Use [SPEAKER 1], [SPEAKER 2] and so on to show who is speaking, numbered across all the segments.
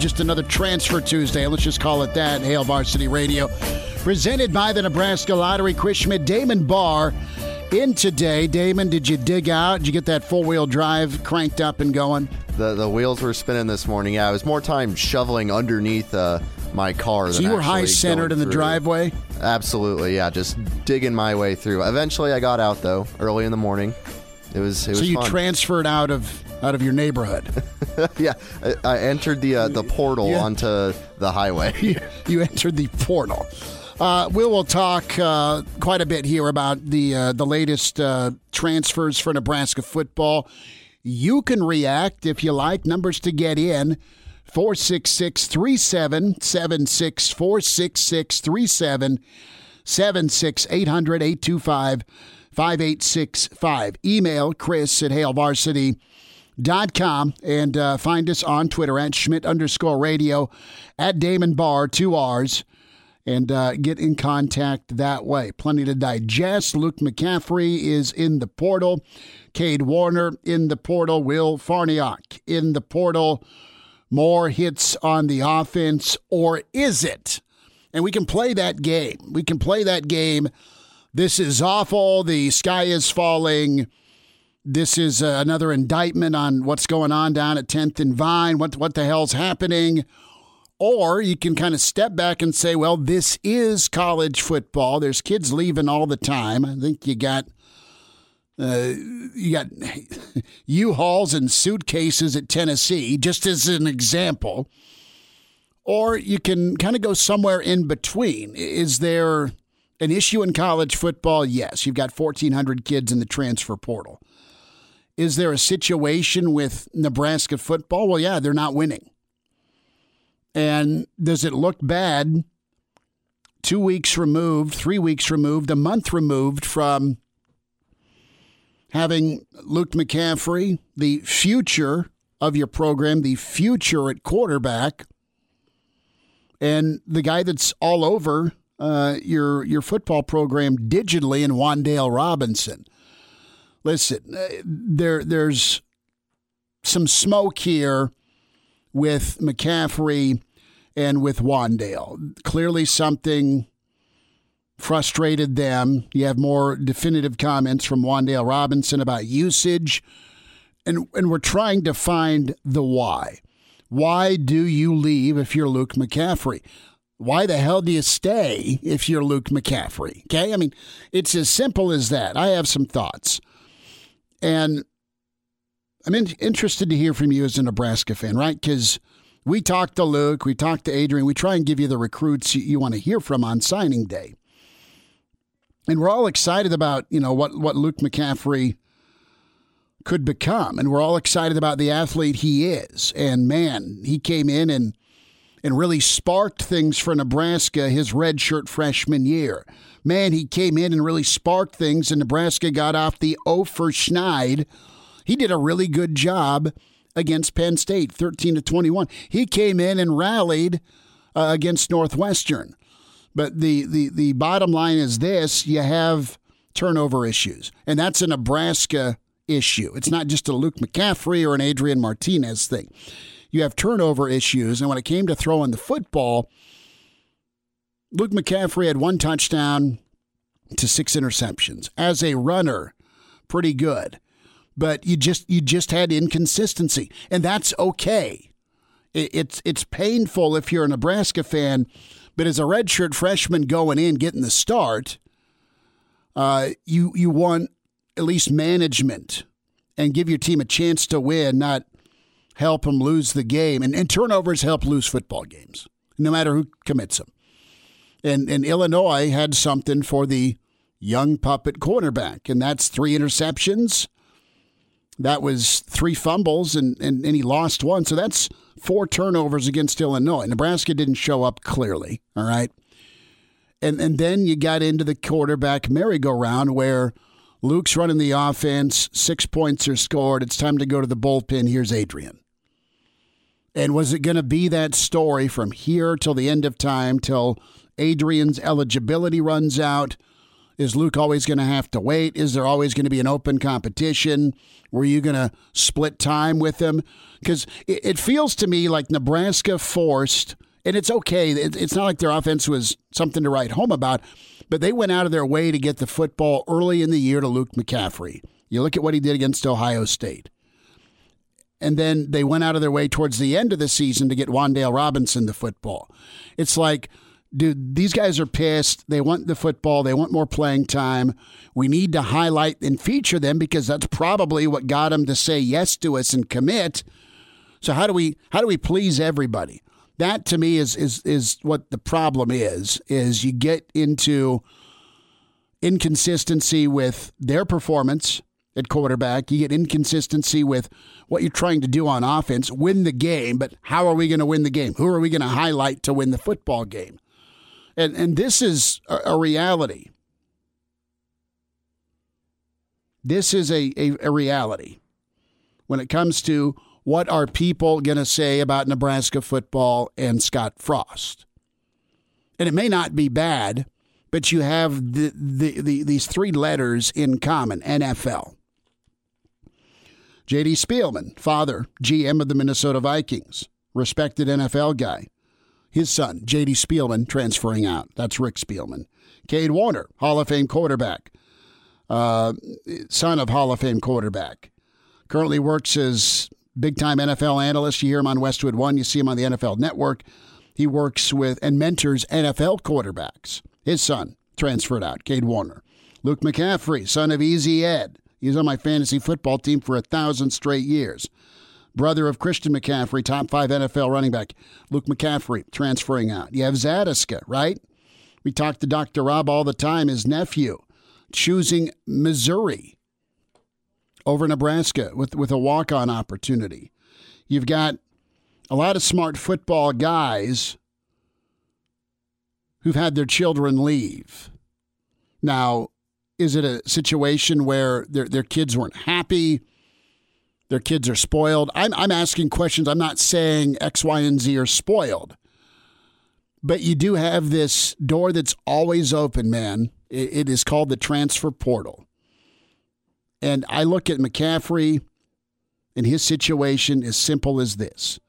[SPEAKER 1] just another transfer Tuesday. Let's just call it that. Hail Varsity Radio, presented by the Nebraska Lottery. Chris Schmidt, Damon Barr, in today. Damon, did you dig out? Did you get that four wheel drive cranked up and going?
[SPEAKER 2] The the wheels were spinning this morning. Yeah, it was more time shoveling underneath uh, my car.
[SPEAKER 1] So you were high centered in the
[SPEAKER 2] through.
[SPEAKER 1] driveway.
[SPEAKER 2] Absolutely, yeah, just digging my way through. Eventually, I got out though, early in the morning. It was it was
[SPEAKER 1] so you
[SPEAKER 2] fun.
[SPEAKER 1] transferred out of out of your neighborhood.
[SPEAKER 2] yeah, I, I entered the uh, the portal
[SPEAKER 1] Yeah.
[SPEAKER 2] onto the highway.
[SPEAKER 1] you, you entered the portal. Uh, we will talk uh, quite a bit here about the uh, the latest uh, transfers for Nebraska football. You can react if you like. Numbers to get in 466 3776 466 3776 800 825 5865. Email Chris at HailVarsity dot com and uh, find us on Twitter at Schmidt underscore radio at Damon Barr, two R's, and uh, get in contact that way. Plenty to digest. Luke McCaffrey is in the portal. Cade Warner in the portal. Will Farniok in the portal. More hits on the offense, or is it? And we can play that game. We can play that game. This is awful. The sky is falling this is uh, another indictment on what's going on down at 10th and Vine. What what the hell's happening? Or you can kind of step back and say, well, this is college football. There's kids leaving all the time. I think you got uh, you got U-Hauls and suitcases at Tennessee, just as an example. Or you can kind of go somewhere in between. Is there an issue in college football? Yes. You've got 1,400 kids in the transfer portal. Is there a situation with Nebraska football? Well, yeah, they're not winning. And does it look bad two weeks removed, three weeks removed, a month removed from having Luke McCaffrey, the future of your program, the future at quarterback, and the guy that's all over uh, your your football program digitally in Wan'Dale Robinson? Listen, uh, there there's some smoke here with McCaffrey and with Wan'Dale. Clearly, something frustrated them. You have more definitive comments from Wan'Dale Robinson about usage, and and we're trying to find the why. Why do you leave if you're Luke McCaffrey? Why the hell do you stay if you're Luke McCaffrey? Okay, I mean, it's as simple as that. I have some thoughts. And I'm in, interested to hear from you as a Nebraska fan, right? Because we talked to Luke, we talked to Adrian, we try and give you the recruits you, you want to hear from on signing day. And we're all excited about, you know, what, what Luke McCaffrey could become. And we're all excited about the athlete he is. And man, he came in and and really sparked things for Nebraska his redshirt freshman year. Man, he came in and really sparked things, and Nebraska got off the O for Schneid. He did a really good job against Penn State, 13 to 21. He came in and rallied uh, against Northwestern. But the, the, the bottom line is this you have turnover issues, and that's a Nebraska issue. It's not just a Luke McCaffrey or an Adrian Martinez thing you have turnover issues. And when it came to throwing the football, Luke McCaffrey had one touchdown to six interceptions. As a runner, pretty good. But you just you just had inconsistency. And that's okay. It, it's it's painful if you're a Nebraska fan, but as a redshirt freshman going in, getting the start, uh, you you want at least management and give your team a chance to win, not help them lose the game. And, and turnovers help lose football games, no matter who commits them. And and Illinois had something for the young puppet quarterback, and that's three interceptions. That was three fumbles, and, and, and he lost one. So that's four turnovers against Illinois. Nebraska didn't show up clearly, all right? And, and then you got into the quarterback merry-go-round where Luke's running the offense, six points are scored. It's time to go to the bullpen. Here's Adrian. And was it going to be that story from here till the end of time, till Adrian's eligibility runs out? Is Luke always going to have to wait? Is there always going to be an open competition? Were you going to split time with him? Because it, feels to me like Nebraska forced, and it's okay. It, it's not like their offense was something to write home about, but they went out of their way to get the football early in the year to Luke McCaffrey. You look at what he did against Ohio State. And then they went out of their way towards the end of the season to get Wan'Dale Robinson the football. It's like dude, these guys are pissed. They want the football. They want more playing time. We need to highlight and feature them because that's probably what got them to say yes to us and commit. So how do we how do we please everybody? That to me is is is what the problem is. Is you get into inconsistency with their performance at quarterback. You get inconsistency with what you're trying to do on offense, win the game, but how are we going to win the game? Who are we going to highlight to win the football game? And, and this is a, a reality. This is a, a, a reality when it comes to what are people going to say about Nebraska football and Scott Frost. And it may not be bad, but you have the, the, the, these three letters in common NFL. J.D. Spielman, father, GM of the Minnesota Vikings, respected NFL guy his son, J.D. Spielman, transferring out. That's Rick Spielman. Cade Warner, Hall of Fame quarterback, uh, son of Hall of Fame quarterback. Currently works as big time NFL analyst. You hear him on Westwood One, you see him on the NFL Network. He works with and mentors NFL quarterbacks. His son transferred out, Cade Warner. Luke McCaffrey, son of Easy Ed. He's on my fantasy football team for a thousand straight years brother of Christian McCaffrey, top five NFL running back. Luke McCaffrey transferring out. You have Zatechka, right? We talk to Dr. Rob all the time, his nephew, choosing Missouri over Nebraska with, with a walk on opportunity. You've got a lot of smart football guys who've had their children leave. Now, is it a situation where their, their kids weren't happy? Their kids are spoiled. I'm, I'm asking questions. I'm not saying X, Y, and Z are spoiled. But you do have this door that's always open, man. it, it is called the transfer portal. And I look at McCaffrey and his situation as simple as this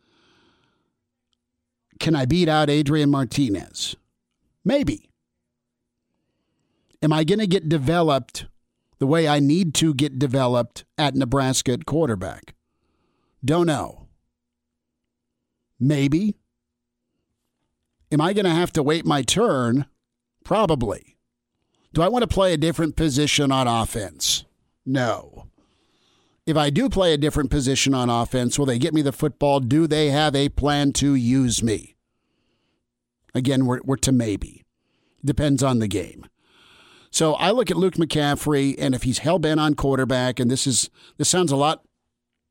[SPEAKER 1] Can I beat out Adrian Martinez? Maybe. Am I going to get developed the way I need to get developed at Nebraska at quarterback? Don't know. Maybe. Am I going to have to wait my turn? Probably. Do I want to play a different position on offense? No. If I do play a different position on offense, will they get me the football? Do they have a plan to use me? Again, we're, we're to maybe. Depends on the game. So I look at Luke McCaffrey, and if he's hell bent on quarterback, and this is this sounds a lot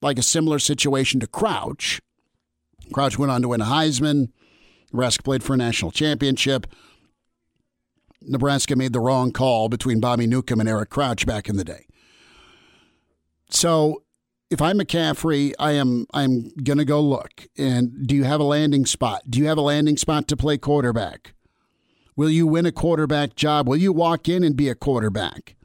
[SPEAKER 1] like a similar situation to Crouch. Crouch went on to win a Heisman. Nebraska played for a national championship. Nebraska made the wrong call between Bobby Newcombe and Eric Crouch back in the day. So if I'm McCaffrey, I am I'm gonna go look. And do you have a landing spot? Do you have a landing spot to play quarterback? Will you win a quarterback job? Will you walk in and be a quarterback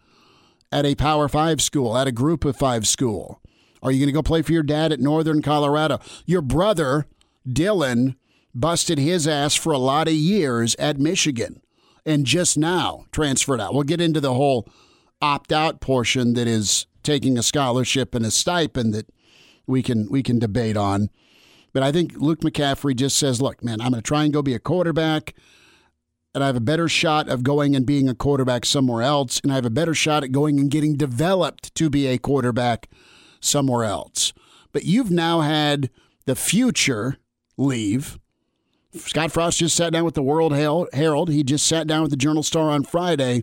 [SPEAKER 1] at a Power Five school, at a Group of Five school? Are you going to go play for your dad at Northern Colorado? Your brother, Dylan, busted his ass for a lot of years at Michigan and just now transferred out. We'll get into the whole opt out portion that is taking a scholarship and a stipend that we can we can debate on. But I think Luke McCaffrey just says, look, man, I'm going to try and go be a quarterback, and I have a better shot of going and being a quarterback somewhere else, and I have a better shot at going and getting developed to be a quarterback somewhere else. But you've now had the future leave. Scott Frost just sat down with the World Herald. He just sat down with the Journal Star on Friday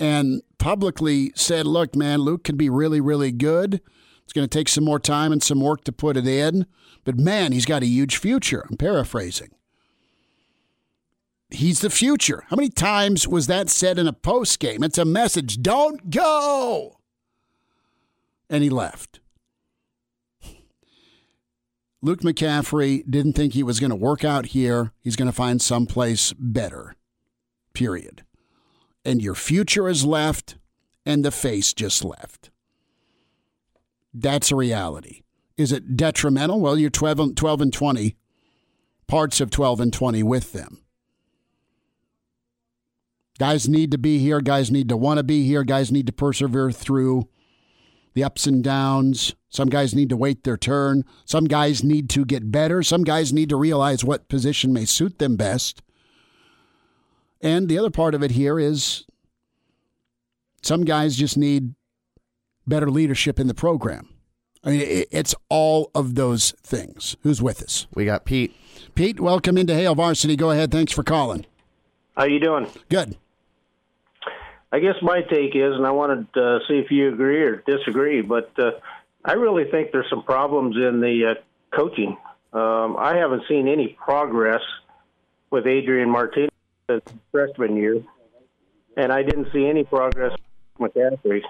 [SPEAKER 1] and publicly said, look, man, Luke can be really, really good. It's going to take some more time and some work to put it in. But man, he's got a huge future. I'm paraphrasing. He's the future. How many times was that said in a post game? It's a message don't go. And he left. Luke McCaffrey didn't think he was going to work out here. He's going to find someplace better. Period. And your future is left, and the face just left. That's a reality. Is it detrimental? Well, you're 12 12 and 20, parts of 12 and 20 with them. Guys need to be here. Guys need to want to be here. Guys need to persevere through the ups and downs. Some guys need to wait their turn. Some guys need to get better. Some guys need to realize what position may suit them best. And the other part of it here is some guys just need better leadership in the program. I mean, it's all of those things. Who's with us?
[SPEAKER 2] We got Pete.
[SPEAKER 1] Pete, welcome into Hail Varsity. Go ahead. Thanks for calling.
[SPEAKER 3] How you doing?
[SPEAKER 1] Good.
[SPEAKER 3] I guess my take is, and I wanted to see if you agree or disagree, but uh, I really think there's some problems in the uh, coaching. Um, I haven't seen any progress with Adrian Martinez freshman year, and I didn't see any progress with McCaffrey.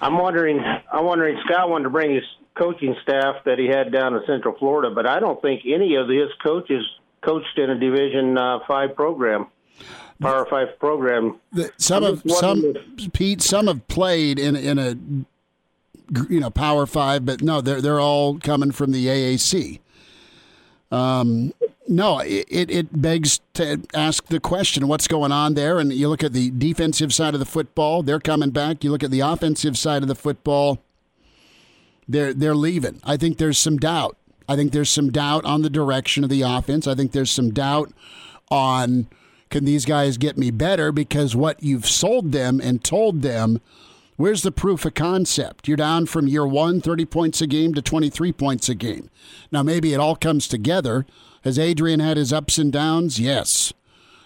[SPEAKER 3] I'm wondering. I'm wondering. Scott wanted to bring his coaching staff that he had down in Central Florida, but I don't think any of his coaches coached in a Division uh, Five program. Power Five program.
[SPEAKER 1] Some of some if, Pete, some have played in in a you know Power Five, but no, they're they're all coming from the AAC. Um, no, it, it begs to ask the question what's going on there? And you look at the defensive side of the football, they're coming back. You look at the offensive side of the football, they're, they're leaving. I think there's some doubt. I think there's some doubt on the direction of the offense. I think there's some doubt on can these guys get me better because what you've sold them and told them Where's the proof of concept? You're down from year one, 30 points a game to 23 points a game. Now, maybe it all comes together. Has Adrian had his ups and downs? Yes.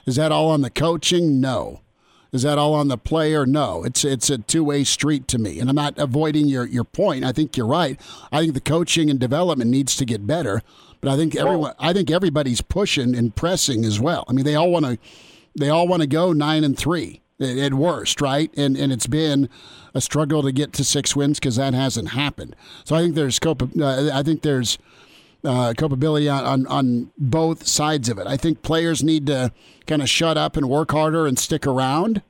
[SPEAKER 1] Is that all on the coaching? No. Is that all on the player? No. It's it's a two way street to me. And I'm not avoiding your, your point. I think you're right. I think the coaching and development needs to get better. But I think everyone I think everybody's pushing and pressing as well. I mean they all want to they all want to go nine and three at worst, right? And and it's been a struggle to get to six wins because that hasn't happened. So I think there's scope. Uh, I think there's uh, culpability on, on, on both sides of it. I think players need to kind of shut up and work harder and stick around,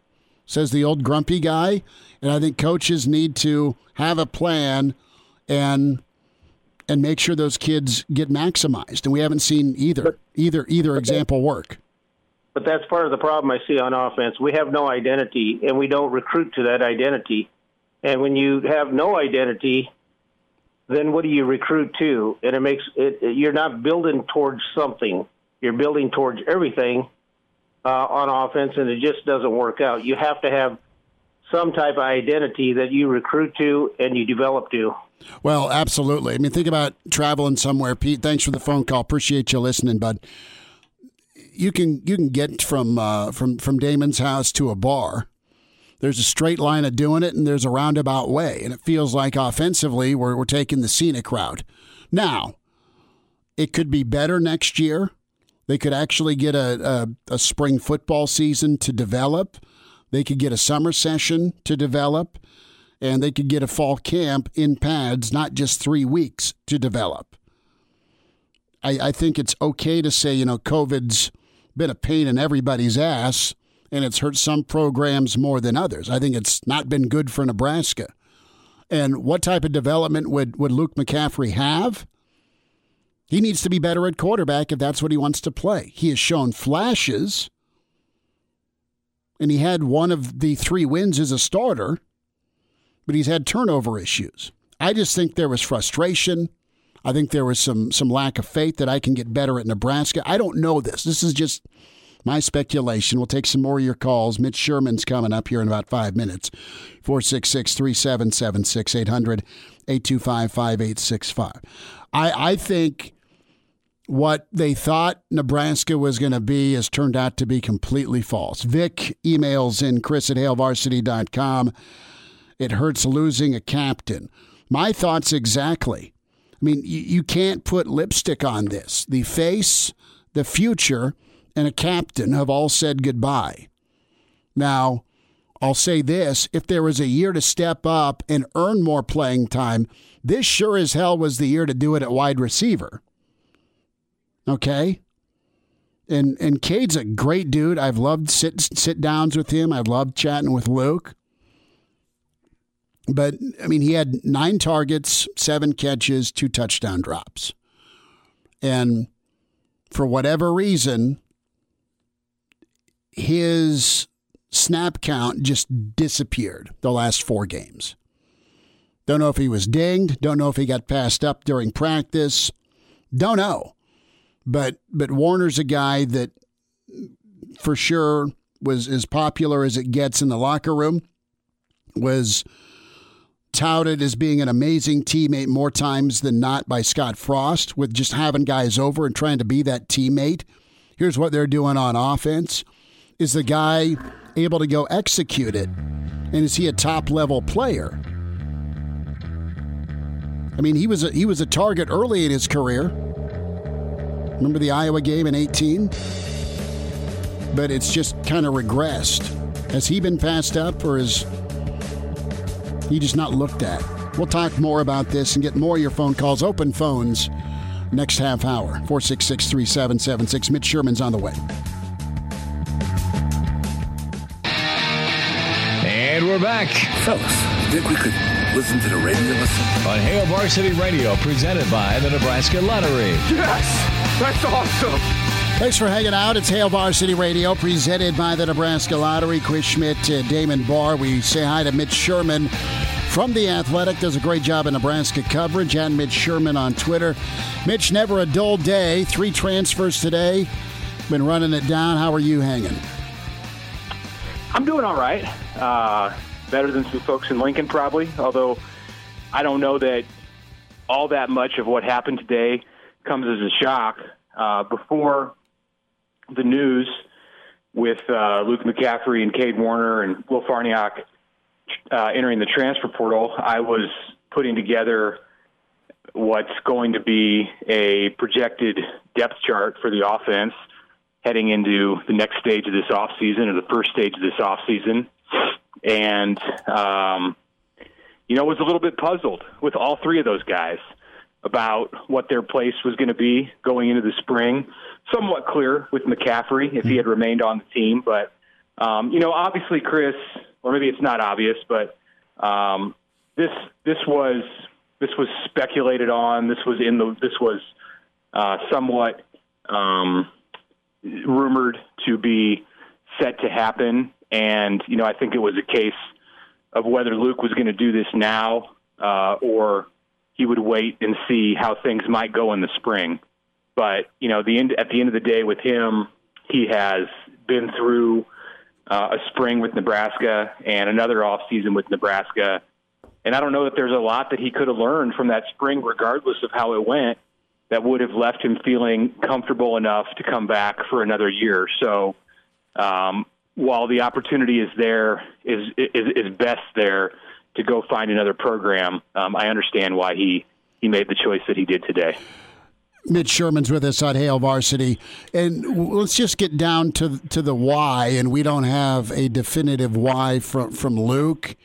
[SPEAKER 1] says the old grumpy guy. And I think coaches need to have a plan and and make sure those kids get maximized. And we haven't seen either either either example work.
[SPEAKER 3] But that's part of the problem I see on offense. We have no identity, and we don't recruit to that identity. And when you have no identity, then what do you recruit to? And it makes it, you're not building towards something. You're building towards everything uh, on offense, and it just doesn't work out. You have to have some type of identity that you recruit to and you develop to.
[SPEAKER 1] Well, absolutely. I mean, think about traveling somewhere. Pete, thanks for the phone call. Appreciate you listening, bud you can you can get from uh, from from Damon's house to a bar. There's a straight line of doing it, and there's a roundabout way, and it feels like offensively we're we're taking the scenic route. Now, it could be better next year. They could actually get a, a, a spring football season to develop. They could get a summer session to develop, and they could get a fall camp in pads, not just three weeks to develop. I, I think it's okay to say, you know, COVID's been a pain in everybody's ass, and it's hurt some programs more than others. I think it's not been good for Nebraska. And what type of development would, would Luke McCaffrey have? He needs to be better at quarterback if that's what he wants to play. He has shown flashes, and he had one of the three wins as a starter, but he's had turnover issues. I just think there was frustration. I think there was some some lack of faith that I can get better at Nebraska. I don't know this. This is just my speculation. We'll take some more of your calls. Mitch Sherman's coming up here in about five minutes. 466 377 6800 825 5865. I think what they thought Nebraska was going to be has turned out to be completely false. Vic emails in chris at hailvarsity.com. It hurts losing a captain. My thoughts exactly. I mean, you can't put lipstick on this. The face, the future, and a captain have all said goodbye. Now, I'll say this if there was a year to step up and earn more playing time, this sure as hell was the year to do it at wide receiver. Okay? And and Cade's a great dude. I've loved sit sit downs with him. I've loved chatting with Luke. But I mean, he had nine targets, seven catches, two touchdown drops. And for whatever reason, his snap count just disappeared the last four games. Don't know if he was dinged. Don't know if he got passed up during practice. Don't know. But but Warner's a guy that for sure was as popular as it gets in the locker room. Was touted as being an amazing teammate more times than not by Scott Frost with just having guys over and trying to be that teammate. Here's what they're doing on offense. Is the guy able to go execute it? And is he a top level player? I mean, he was a, he was a target early in his career. Remember the Iowa game in 18? But it's just kind of regressed. Has he been passed up or is he just not looked at? We'll talk more about this and get more of your phone calls, open phones, next half hour. 466 3776. Mitch Sherman's on the way.
[SPEAKER 4] And we're back.
[SPEAKER 5] Fellas, think we could listen to the radio listen?
[SPEAKER 4] On Hail Varsity Radio, presented by the Nebraska Lottery.
[SPEAKER 5] Yes! That's awesome!
[SPEAKER 1] Thanks for hanging out. It's Hail Varsity Radio, presented by the Nebraska Lottery. Chris Schmidt, uh, Damon Barr. We say hi to Mitch Sherman from The Athletic. Does a great job in Nebraska coverage. And Mitch Sherman on Twitter. Mitch, never a dull day. Three transfers today. Been running it down. How are you hanging?
[SPEAKER 6] I'm doing all right. Uh, better than some folks in Lincoln, probably. Although I don't know that all that much of what happened today comes as a shock. Uh, before the news with uh, Luke McCaffrey and Cade Warner and Will Farniok uh, entering the transfer portal, I was putting together what's going to be a projected depth chart for the offense heading into the next stage of this offseason or the first stage of this offseason. And, um, you know, was a little bit puzzled with all three of those guys about what their place was going to be going into the spring. Somewhat clear with McCaffrey if he had remained on the team, but um, you know, obviously, Chris, or maybe it's not obvious, but um, this this was this was speculated on. This was in the this was uh, somewhat um, rumored to be set to happen, and you know, I think it was a case of whether Luke was going to do this now uh, or he would wait and see how things might go in the spring. But you know, the end at the end of the day, with him, he has been through uh, a spring with Nebraska and another off season with Nebraska, and I don't know that there's a lot that he could have learned from that spring, regardless of how it went, that would have left him feeling comfortable enough to come back for another year. So, um, while the opportunity is there, is is, is best there to go find another program. Um, I understand why he he made the choice that he did today.
[SPEAKER 1] Mitch Sherman's with us on Hail Varsity, and let's just get down to to the why. And we don't have a definitive why from from Luke,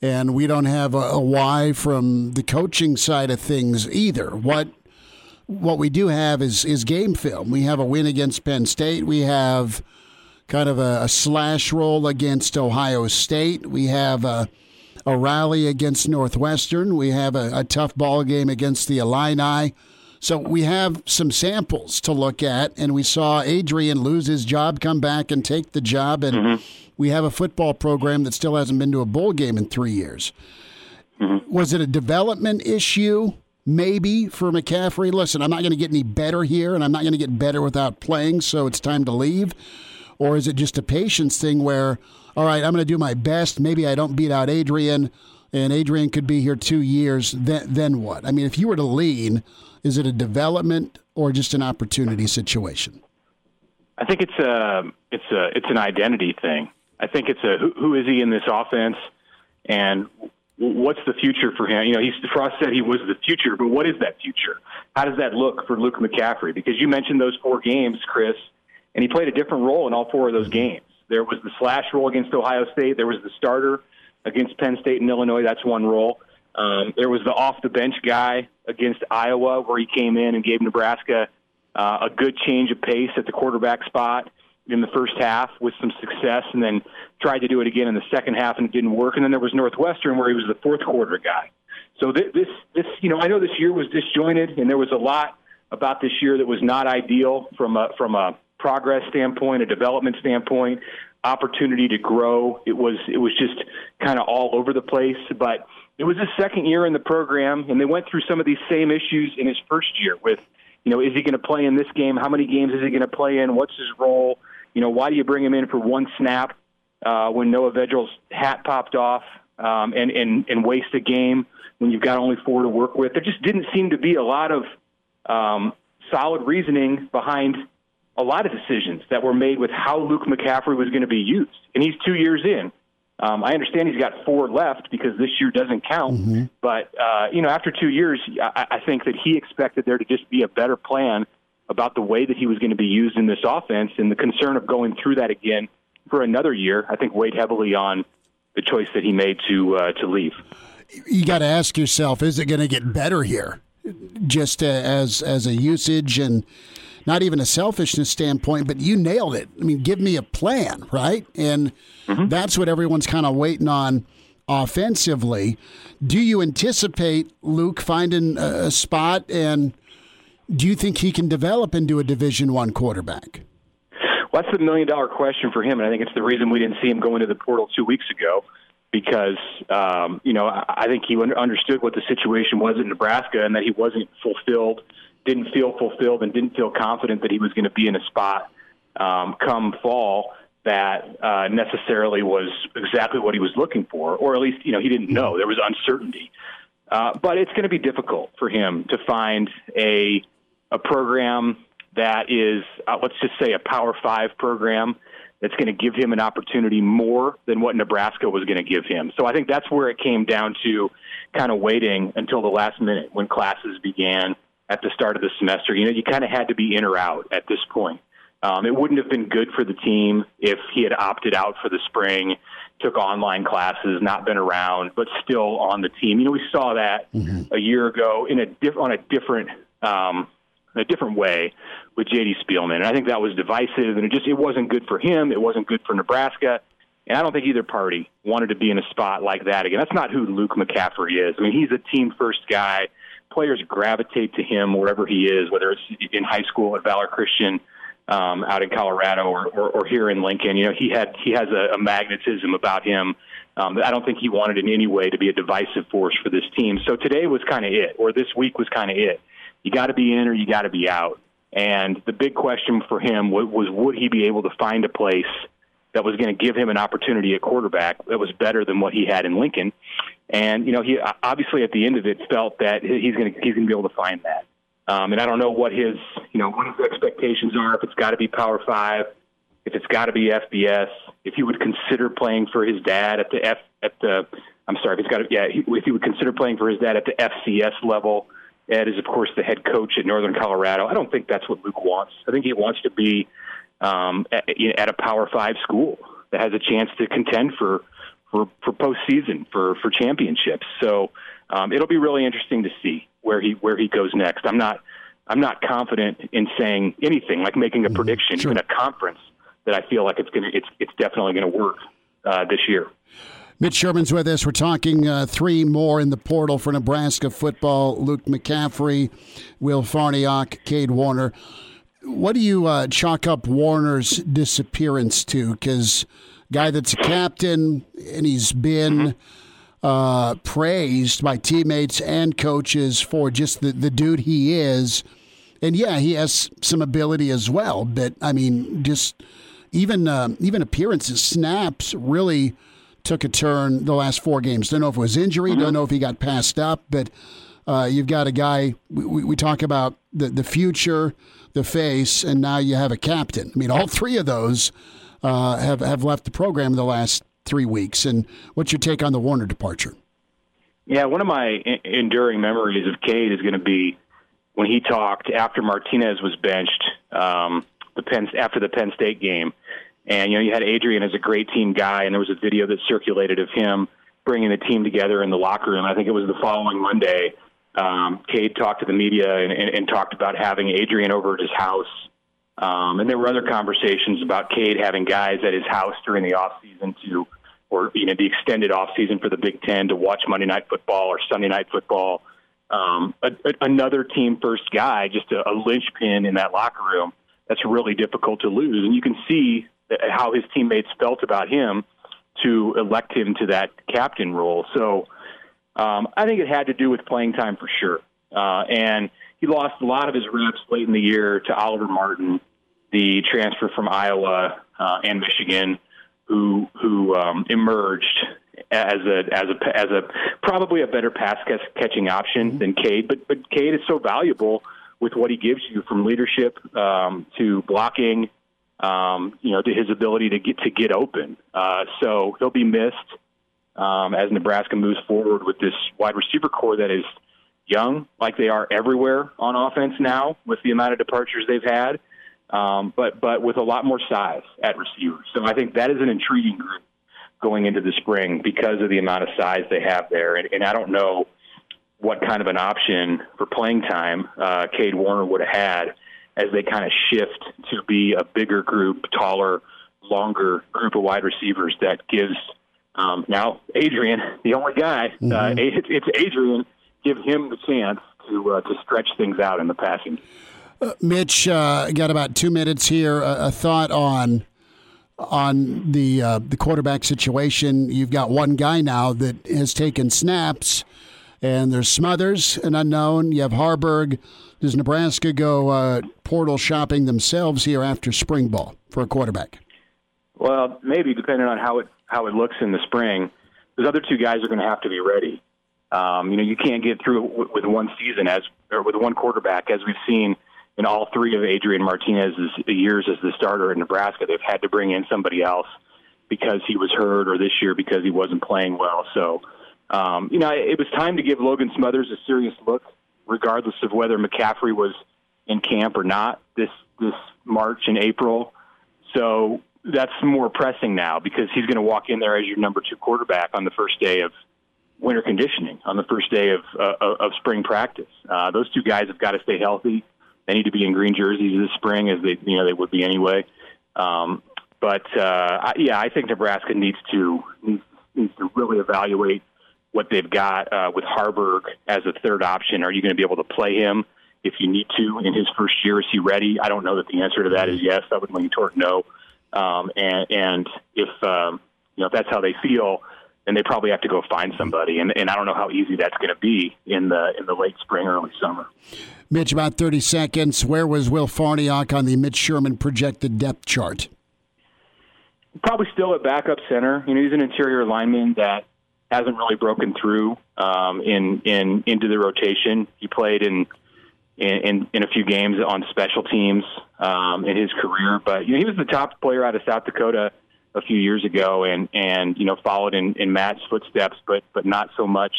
[SPEAKER 1] and we don't have a, a why from the coaching side of things either. What what we do have is is game film. We have a win against Penn State. We have kind of a, a slash role against Ohio State. We have a a rally against Northwestern. We have a, a tough ball game against the Illini. So we have some samples to look at, and we saw Adrian lose his job, come back and take the job, and mm-hmm. we have a football program that still hasn't been to a bowl game in three years. Mm-hmm. Was it a development issue maybe for McCaffrey? Listen, I'm not going to get any better here, and I'm not going to get better without playing, so it's time to leave? Or is it just a patience thing where, all right, I'm going to do my best. Maybe I don't beat out Adrian, and Adrian could be here two years. Then, then what? I mean, if you were to lean, is it a development or just an opportunity situation?
[SPEAKER 6] I think it's a it's a it's an identity thing. I think it's a who, who is he in this offense, and what's the future for him? You know, he's Frost said he was the future, but what is that future? How does that look for Luke McCaffrey? Because you mentioned those four games, Chris, and he played a different role in all four of those games. There was the slash role against Ohio State. There was the starter against Penn State and Illinois. That's one role. Um, there was the off the bench guy against Iowa, where he came in and gave Nebraska uh, a good change of pace at the quarterback spot in the first half with some success, and then tried to do it again in the second half and it didn't work. And then there was Northwestern, where he was the fourth quarter guy. So this, this, this, you know, I know this year was disjointed, and there was a lot about this year that was not ideal from a from a progress standpoint, a development standpoint, opportunity to grow. It was it was just kind of all over the place, but it was his second year in the program, and they went through some of these same issues in his first year with, you know, is he going to play in this game? How many games is he going to play in? What's his role? You know, why do you bring him in for one snap uh, when Noah Vedral's hat popped off um, and, and, and waste a game when you've got only four to work with? There just didn't seem to be a lot of um, solid reasoning behind a lot of decisions that were made with how Luke McCaffrey was going to be used. And he's two years in. Um, I understand he's got four left because this year doesn't count. Mm-hmm. But uh, you know, after two years, I, I think that he expected there to just be a better plan about the way that he was going to be used in this offense, and the concern of going through that again for another year, I think weighed heavily on the choice that he made to uh, to leave.
[SPEAKER 1] You got to ask yourself: Is it going to get better here? Just uh, as as a usage and not even a selfishness standpoint, but you nailed it. I mean, give me a plan, right? And mm-hmm. that's what everyone's kind of waiting on offensively. Do you anticipate Luke finding a spot, and do you think he can develop into a Division One quarterback?
[SPEAKER 6] That's the million dollar question for him, and I think it's the reason we didn't see him go into the portal two weeks ago. Because um, you know, I think he understood what the situation was in Nebraska, and that he wasn't fulfilled didn't feel fulfilled and didn't feel confident that he was going to be in a spot um, come fall that uh, necessarily was exactly what he was looking for, or at least you know he didn't know there was uncertainty. Uh, but it's going to be difficult for him to find a a program that is uh, let's just say a Power Five program that's going to give him an opportunity more than what Nebraska was going to give him. So I think that's where it came down to kind of waiting until the last minute when classes began at the start of the semester. You know, you kind of had to be in or out at this point. Um, it wouldn't have been good for the team if he had opted out for the spring, took online classes, not been around, but still on the team. You know, we saw that mm-hmm. a year ago in a diff- on a different um, a different way with JD Spielman, and I think that was divisive, and it just it wasn't good for him. It wasn't good for Nebraska. And I don't think either party wanted to be in a spot like that again. That's not who Luke McCaffrey is. I mean, he's a team first guy players gravitate to him wherever he is, whether it's in high school at Valor Christian, um, out in Colorado, or, or, or here in Lincoln. You know, he had he has a, a magnetism about him. Um, I don't think he wanted in any way to be a divisive force for this team. So today was kind of it, or this week was kind of it. You got to be in or you got to be out. And the big question for him was, was would he be able to find a place that was going to give him an opportunity at quarterback that was better than what he had in Lincoln. And you know, he obviously at the end of it felt that he's going to he's going to be able to find that. Um, and I don't know what his you know what his expectations are. If it's got to be Power Five, if it's got to be FBS, if he would consider playing for his dad at the F at the I'm sorry, if he's got to, yeah, if he would consider playing for his dad at the FCS level. Ed is, of course, the head coach at Northern Colorado. I don't think that's what Luke wants. I think he wants to be um, at, at a Power Five school that has a chance to contend for for for postseason for for championships. So um, it'll be really interesting to see where he where he goes next. I'm not I'm not confident in saying anything like making a mm-hmm. prediction sure. in a conference that I feel like it's gonna it's it's definitely going to work uh, this year.
[SPEAKER 1] Mitch Sherman's with us. We're talking uh, three more in the portal for Nebraska football: Luke McCaffrey, Will Farniok, Cade Warner. What do you uh, chalk up Warner's disappearance to? Because guy that's a captain and he's been uh, praised by teammates and coaches for just the, the dude he is. And yeah, he has some ability as well. But I mean, just even uh, even appearances, snaps really took a turn the last four games. Don't know if it was injury. Mm-hmm. Don't know if he got passed up. But uh, you've got a guy. We, we talk about the the future, the face, and now you have a captain. I mean, all three of those uh, have have left the program in the last three weeks. And what's your take on the Warner departure?
[SPEAKER 6] Yeah, one of my enduring memories of Cade is going to be when he talked after Martinez was benched um, the Penn after the Penn State game, and you know you had Adrian as a great team guy, and there was a video that circulated of him bringing the team together in the locker room. I think it was the following Monday. Um, Cade talked to the media and, and, and talked about having Adrian over at his house um, and there were other conversations about Cade having guys at his house during the off season to, or you know, the extended off season for the Big Ten to watch Monday Night Football or Sunday Night Football. Um, a, a, another team first guy, just a, a linchpin in that locker room. That's really difficult to lose, and you can see how his teammates felt about him to elect him to that captain role. So um, I think it had to do with playing time for sure, uh, and he lost a lot of his reps late in the year to Oliver Martin, the transfer from Iowa uh, and Michigan, who who um, emerged as a as a as a probably a better pass catching option mm-hmm. than Cade. But but Cade is so valuable with what he gives you from leadership um, to blocking, um, you know, to his ability to get to get open. Uh, so he'll be missed um, as Nebraska moves forward with this wide receiver corps that is young, like they are everywhere on offense now, with the amount of departures they've had, um, but but with a lot more size at receivers. So I think that is an intriguing group going into the spring because of the amount of size they have there, and, and I don't know what kind of an option for playing time uh, Cade Warner would have had as they kind of shift to be a bigger group, taller, longer group of wide receivers that gives um, now Adrian, the only guy, uh, mm-hmm. uh, it's, it's Adrian give him the chance to uh, to stretch things out in the passing.
[SPEAKER 1] Uh, Mitch, uh, got about two minutes here. A, a thought on on the uh, the quarterback situation. You've got one guy now that has taken snaps, and there's Smothers, an unknown. You have Haarberg. Does Nebraska go uh, portal shopping themselves here after spring ball for a quarterback?
[SPEAKER 6] Well, maybe depending on how it how it looks in the spring. Those other two guys are going to have to be ready. Um, you know, you can't get through with, one season as or with one quarterback, as we've seen in all three of Adrian Martinez's years as the starter in Nebraska. They've had to bring in somebody else because he was hurt, or this year because he wasn't playing well. So, um, you know, it was time to give Logan Smothers a serious look, regardless of whether McCaffrey was in camp or not this this March and April. So that's more pressing now because he's going to walk in there as your number two quarterback on the first day of winter conditioning on the first day of uh, of spring practice. Uh, those two guys have got to stay healthy. They need to be in green jerseys this spring, as they you know they would be anyway. Um, but uh, yeah, I think Nebraska needs to needs, needs to really evaluate what they've got uh, with Haarberg as a third option. Are you going to be able to play him if you need to in his first year? Is he ready? I don't know that the answer to that is yes. I would lean toward no. Um, and, and if um, you know if that's how they feel, then they probably have to go find somebody. And, and I don't know how easy that's going to be in the in the late spring, early summer.
[SPEAKER 1] Mitch, about 30 seconds. Where was Will Farniok on the Mitch Sherman projected depth chart?
[SPEAKER 6] Probably still at backup center. You know, he's an interior lineman that hasn't really broken through um, in in into the rotation. He played in in, in a few games on special teams um, in his career, but you know, he was the top player out of South Dakota a few years ago and and you know followed in, in Matt's footsteps, but but not so much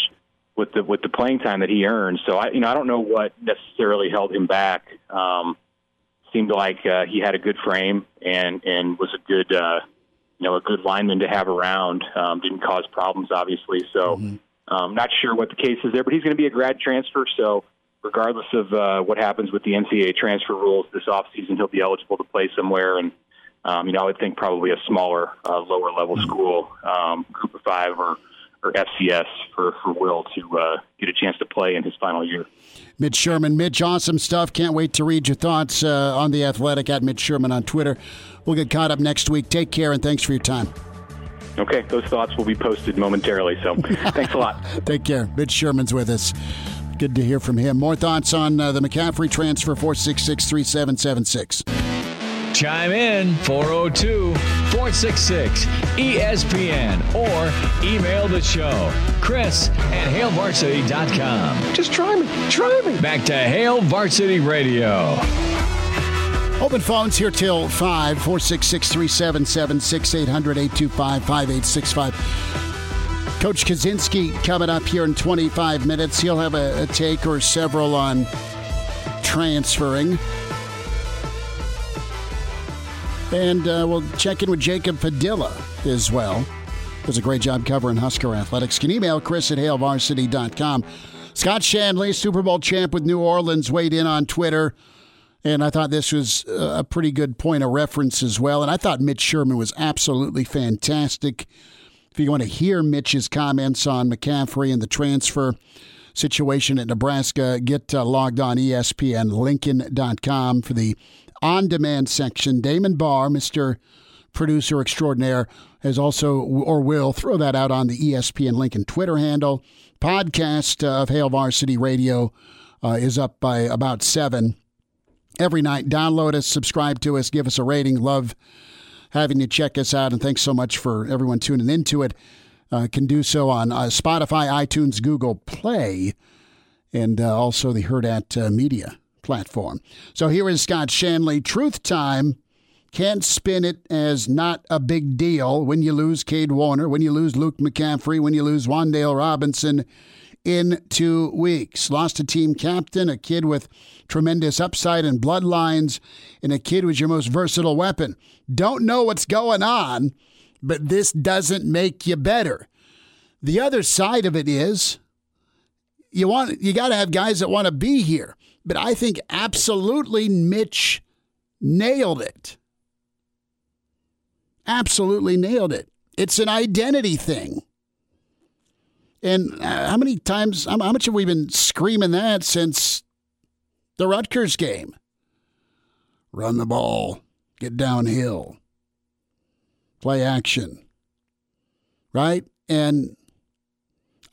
[SPEAKER 6] with the with the playing time that he earned. So I you know I don't know what necessarily held him back. Um, seemed like uh, he had a good frame and and was a good uh, you know a good lineman to have around. Um, didn't cause problems obviously. So mm-hmm. um, not sure what the case is there, but he's going to be a grad transfer. So regardless of uh, what happens with the NCAA transfer rules this offseason, he'll be eligible to play somewhere and um, you know, I would think probably a smaller, uh, lower level school, um, group of five or, or FCS for, for Will to uh, get a chance to play in his final year.
[SPEAKER 1] Mitch Sherman. Mitch, awesome stuff. Can't wait to read your thoughts uh, on the athletic at Mitch Sherman on Twitter. We'll get caught up next week. Take care and thanks for your time.
[SPEAKER 6] Okay, those thoughts will be posted momentarily. So thanks a lot.
[SPEAKER 1] Take care. Mitch Sherman's with us. Good to hear from him. More thoughts on uh, the McCaffrey transfer 466 3776.
[SPEAKER 4] Chime in 402 466 ESPN or email the show. Chris at HailVarsity.com.
[SPEAKER 1] Just try me. Try me.
[SPEAKER 4] Back to Hail Varsity Radio.
[SPEAKER 1] Open phones here till 5 466 3776 800 825 5865. Coach Kaczenski coming up here in 25 minutes. He'll have a, a take or several on transferring. And uh, we'll check in with Jacob Padilla as well. Does a great job covering Husker athletics. Can email Chris at HailVarsity.com. Scott Shanle, Super Bowl champ with New Orleans, weighed in on Twitter. And I thought this was a pretty good point of reference as well. And I thought Mitch Sherman was absolutely fantastic. If you want to hear Mitch's comments on McCaffrey and the transfer situation at Nebraska, get uh, logged on ESPN Lincoln.com for the on demand section. Damon Barr, Mr. Producer Extraordinaire, has also or will throw that out on the ESPN Lincoln Twitter handle. Podcast of Hail Varsity Radio uh, is up by about seven every night. Download us, subscribe to us, give us a rating. Love having you check us out, and thanks so much for everyone tuning into it. Uh, can do so on uh, Spotify, iTunes, Google Play, and uh, also the Hurrdat uh, Media platform. So here is Scott Shanle. Truth time. Can't spin it as not a big deal when you lose Cade Warner, when you lose Luke McCaffrey, when you lose Wan'Dale Robinson in two weeks. Lost a team captain, a kid with tremendous upside and bloodlines, and a kid with your most versatile weapon. Don't know what's going on, but this doesn't make you better. The other side of it is you want you got to have guys that want to be here. But I think absolutely Mitch nailed it. Absolutely nailed it. It's an identity thing. And uh, how many times, how much have we been screaming that since the Rutgers game? Run the ball, get downhill, play action. Right? And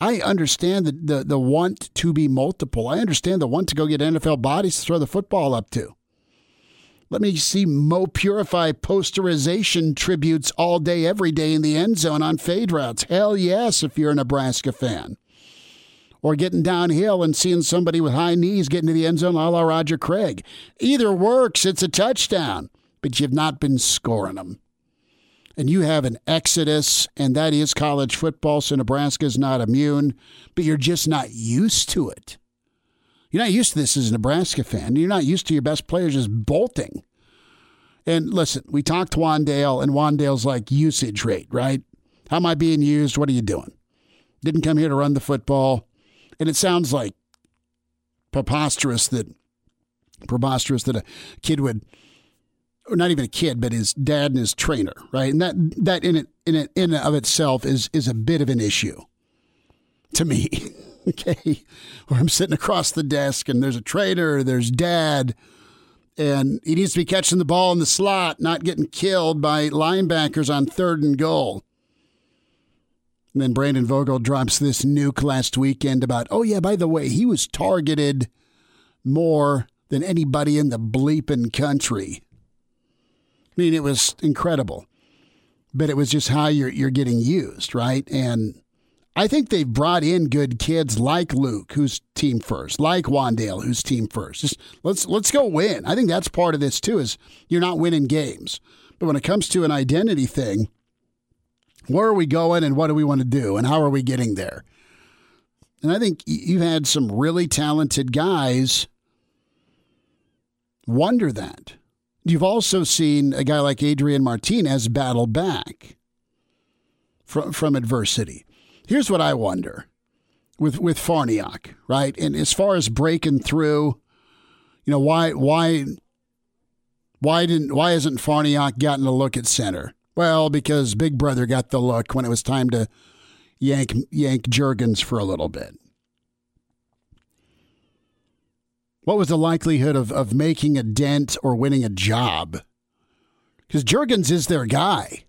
[SPEAKER 1] I understand the, the, the want to be multiple. I understand the want to go get NFL bodies to throw the football up to. Let me see Mo Purify posterization tributes all day, every day in the end zone on fade routes. Hell yes, if you're a Nebraska fan. Or getting downhill and seeing somebody with high knees getting to the end zone a la Roger Craig. Either works, it's a touchdown, but you've not been scoring them. And you have an exodus, and that is college football, so Nebraska is not immune, but you're just not used to it. You're not used to this as a Nebraska fan. You're not used to your best players just bolting. And listen, we talked to Wan'Dale, and Wan'Dale's like usage rate, right? How am I being used? What are you doing? Didn't come here to run the football. And it sounds like preposterous that preposterous that a kid would or not even a kid, but his dad and his trainer, right? And that that in it in it in of itself is is a bit of an issue to me. okay, where I'm sitting across the desk and there's a trainer, there's dad, and he needs to be catching the ball in the slot, not getting killed by linebackers on third and goal. And then Brandon Vogel drops this nuke last weekend about, oh, yeah, by the way, he was targeted more than anybody in the bleeping country. I mean, it was incredible. But it was just how you're you're getting used, right? And I think they've brought in good kids like Luke, who's team first, like Wan'Dale, who's team first. Just let's let's go win. I think that's part of this too. Is you're not winning games, but when it comes to an identity thing, where are we going and what do we want to do and how are we getting there? And I think you've had some really talented guys wonder that. You've also seen a guy like Adrian Martinez battle back from, from adversity. Here's what I wonder with with Farniok, right? And as far as breaking through, you know, why why why didn't why hasn't Farniok gotten a look at center? Well, because Big Brother got the look when it was time to yank yank Jurgens for a little bit. What was the likelihood of, of making a dent or winning a job? Because Jurgens is their guy.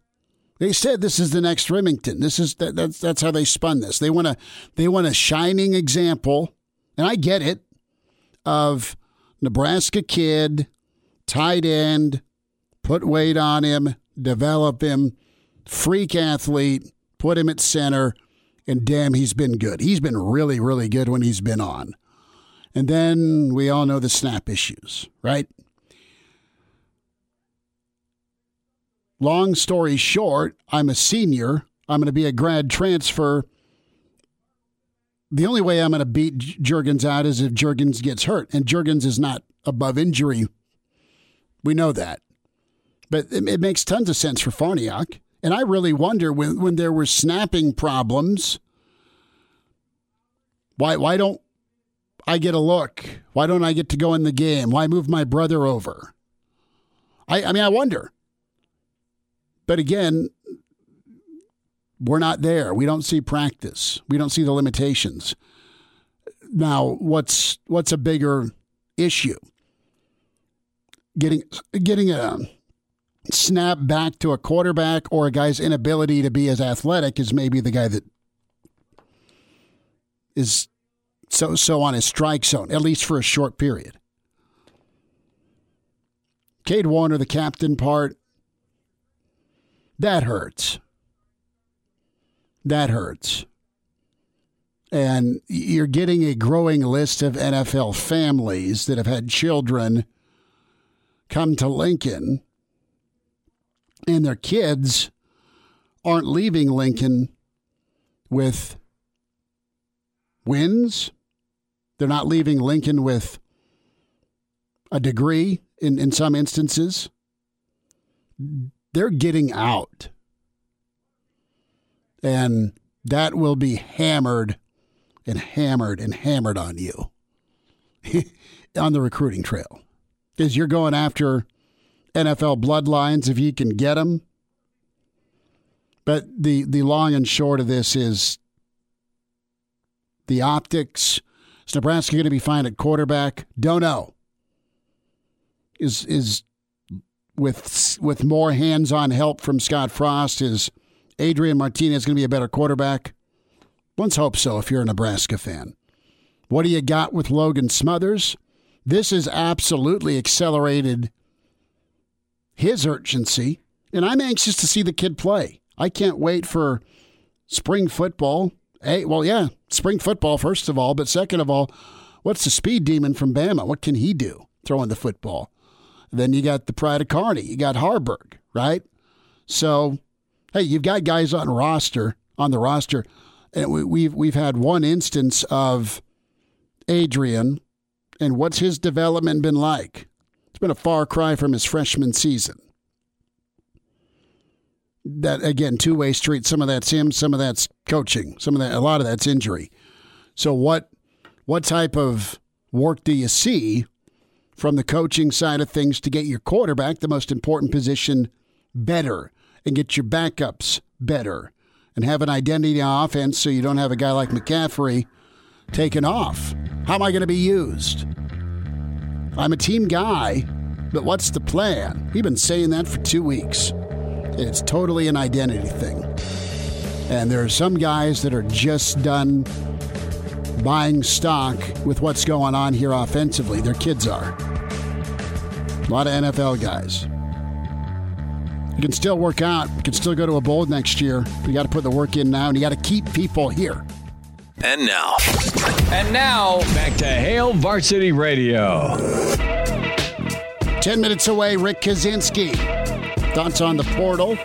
[SPEAKER 1] They said this is the next Rimington. This is that, that's that's how they spun this. They want a they want a shining example, and I get it, of Nebraska kid, tight end, put weight on him, develop him, freak athlete, put him at center, and damn, he's been good. He's been really, really good when he's been on. And then we all know the snap issues, right? Long story short, I'm a senior. I'm going to be a grad transfer. The only way I'm going to beat Jurgens out is if Jurgens gets hurt, and Jurgens is not above injury. We know that. But it, it makes tons of sense for Farniok. And I really wonder when, when there were snapping problems, why why don't I get a look? Why don't I get to go in the game? Why move my brother over? I, I mean, I wonder. But again, we're not there. We don't see practice. We don't see the limitations. Now, what's what's a bigger issue? Getting getting a snap back to a quarterback or a guy's inability to be as athletic is maybe the guy that is so so on his strike zone, at least for a short period. Cade Warner, the captain part, that hurts. That hurts. And you're getting a growing list of NFL families that have had children come to Lincoln, and their kids aren't leaving Lincoln with wins. They're not leaving Lincoln with a degree in, in some instances. They're getting out. And that will be hammered and hammered and hammered on you on the recruiting trail. Because you're going after NFL bloodlines if you can get them. But the, the long and short of this is the optics. Is Nebraska going to be fine at quarterback? Don't know. Is is with with more hands-on help from Scott Frost is Adrian Martinez going to be a better quarterback? Let's hope so if you're a Nebraska fan. What do you got with Logan Smothers? This has absolutely accelerated his urgency, and I'm anxious to see the kid play. I can't wait for spring football. Hey, well, yeah, spring football, first of all, but second of all, what's the speed demon from Bama? What can he do throwing the football? Then you got the pride of Kearney. You got Haarberg, right? So hey, you've got guys on roster on the roster, and we, we've we've had one instance of Adrian, and what's his development been like? It's been a far cry from his freshman season. That again, two way street. Some of that's him, some of that's coaching, some of that, a lot of that's injury. So what what type of work do you see from the coaching side of things to get your quarterback, the most important position, better? and get your backups better and have an identity on offense so you don't have a guy like McCaffrey taken off. How am I going to be used? I'm a team guy, but what's the plan? We've been saying that for two weeks. It's totally an identity thing. And there are some guys that are just done buying stock with what's going on here offensively. Their kids are. A lot of NFL guys. You can still work out. You can still go to a bowl next year. You got to put the work in now, and you got to keep people here.
[SPEAKER 4] And now. And now, back to Hail Varsity Radio.
[SPEAKER 1] 10 minutes away, Rick Kaczenski. Thoughts on the portal?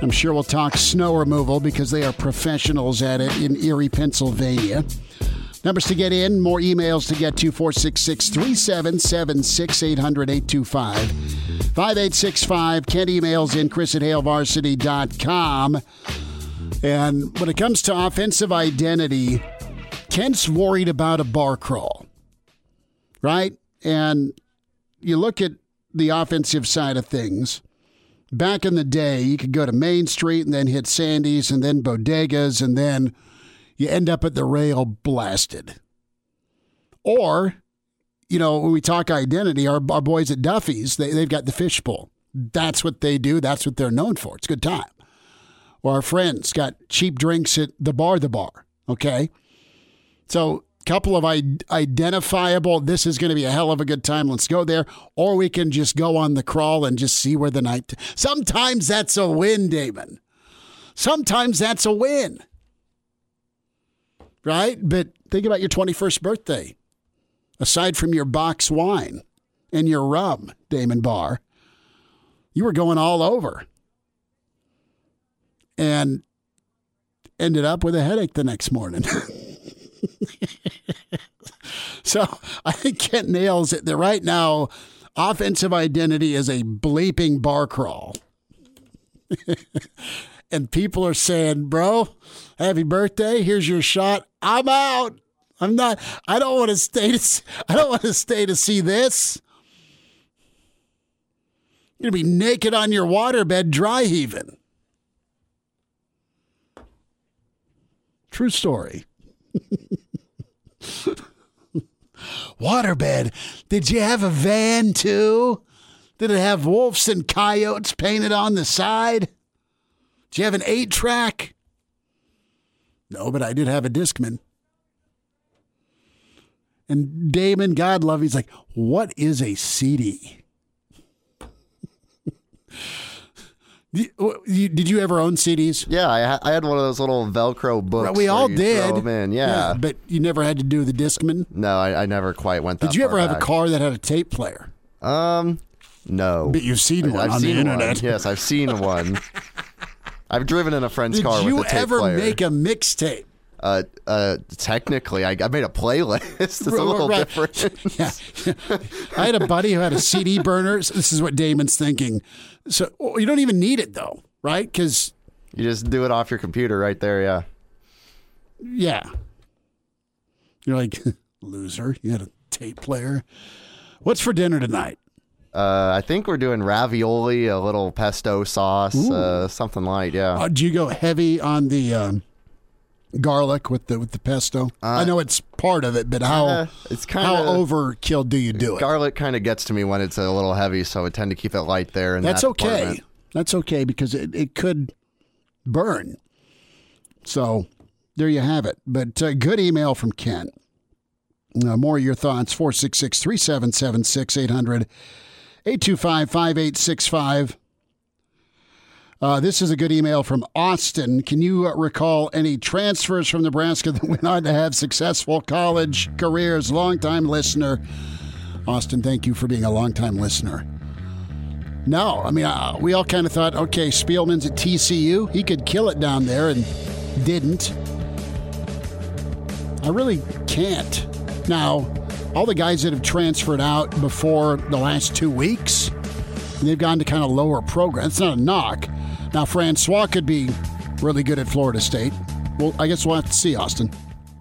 [SPEAKER 1] I'm sure we'll talk snow removal because they are professionals at it in Erie, Pennsylvania. Numbers to get in, more emails to get to 466 3776 800 825 5865. Kent emails in chris at hailvarsity.com. And when it comes to offensive identity, Kent's worried about a bar crawl, right? And you look at the offensive side of things. Back in the day, you could go to Main Street and then hit Sandy's and then bodegas and then you end up at the rail blasted. Or, you know, when we talk identity, our, our boys at Duffy's, they, they've got the fishbowl. That's what they do. That's what they're known for. It's a good time. Or our friends got cheap drinks at the bar, the bar. Okay. So, couple of identifiable, this is going to be a hell of a good time. Let's go there. Or we can just go on the crawl and just see where the night. Sometimes that's a win, Damon. Sometimes that's a win. Right? But think about your 21st birthday. Aside from your box wine and your rum, Damon Barr, you were going all over. And ended up with a headache the next morning. so I think Kent nails it that right now, offensive identity is a bleeping bar crawl. and people are saying, bro, happy birthday. Here's your shot. I'm out. I'm not, I don't want to stay to, I don't want to stay to see this. You're going to be naked on your waterbed, dry heaving. True story. Waterbed. Did you have a van too? Did it have wolves and coyotes painted on the side? Did you have an eight track? No, but I did have a Discman. And Damon Godlove, he's like, what is a CD? Did you ever own CDs?
[SPEAKER 2] Yeah, I, I had one of those little Velcro books.
[SPEAKER 1] we all did.
[SPEAKER 2] in. Yeah. yeah.
[SPEAKER 1] but you never had to do the Discman.
[SPEAKER 2] No, I, I never quite went.
[SPEAKER 1] Did you ever
[SPEAKER 2] back.
[SPEAKER 1] have a car that had a tape player?
[SPEAKER 2] Um, no.
[SPEAKER 1] But you've seen one
[SPEAKER 2] I've
[SPEAKER 1] on
[SPEAKER 2] seen
[SPEAKER 1] the internet.
[SPEAKER 2] One. Yes, I've seen one. I've driven in a friend's
[SPEAKER 1] Did
[SPEAKER 2] car with a tape
[SPEAKER 1] you ever
[SPEAKER 2] player.
[SPEAKER 1] make a mixtape?
[SPEAKER 2] Uh, uh, technically, I, I made a playlist. it's a little
[SPEAKER 1] right.
[SPEAKER 2] different.
[SPEAKER 1] yeah. I had a buddy who had a CD burner. This is what Damon's thinking. So you don't even need it though, right? Because
[SPEAKER 2] you just do it off your computer right there. Yeah.
[SPEAKER 1] Yeah. You're like loser. You had a tape player. What's for dinner tonight?
[SPEAKER 2] Uh, I think we're doing ravioli, a little pesto sauce, uh, something light. Yeah.
[SPEAKER 1] Uh, do you go heavy on the um, garlic with the with the pesto? I know it's part of it, but how
[SPEAKER 2] Uh, it's kinda-
[SPEAKER 1] how overkill do you do it?
[SPEAKER 2] Garlic kind of gets to me when it's a little heavy, so I tend to keep it light there. And
[SPEAKER 1] That's
[SPEAKER 2] that
[SPEAKER 1] okay.
[SPEAKER 2] department.
[SPEAKER 1] That's okay because it, it could burn. So there you have it. But uh, good email from Ken. Uh, more of your thoughts 466 3776 800 825 5865. Uh, this is a good email from Austin. Can you uh, recall any transfers from Nebraska that went on to have successful college careers? Longtime listener. Austin, thank you for being a longtime listener. No, I mean, uh, we all kind of thought, okay, Spielman's at TCU. He could kill it down there and didn't. I really can't. Now, all the guys that have transferred out before the last two weeks, they've gone to kind of lower programs. It's not a knock. Now, Francois could be really good at Florida State. Well, I guess we'll have to see, Austin.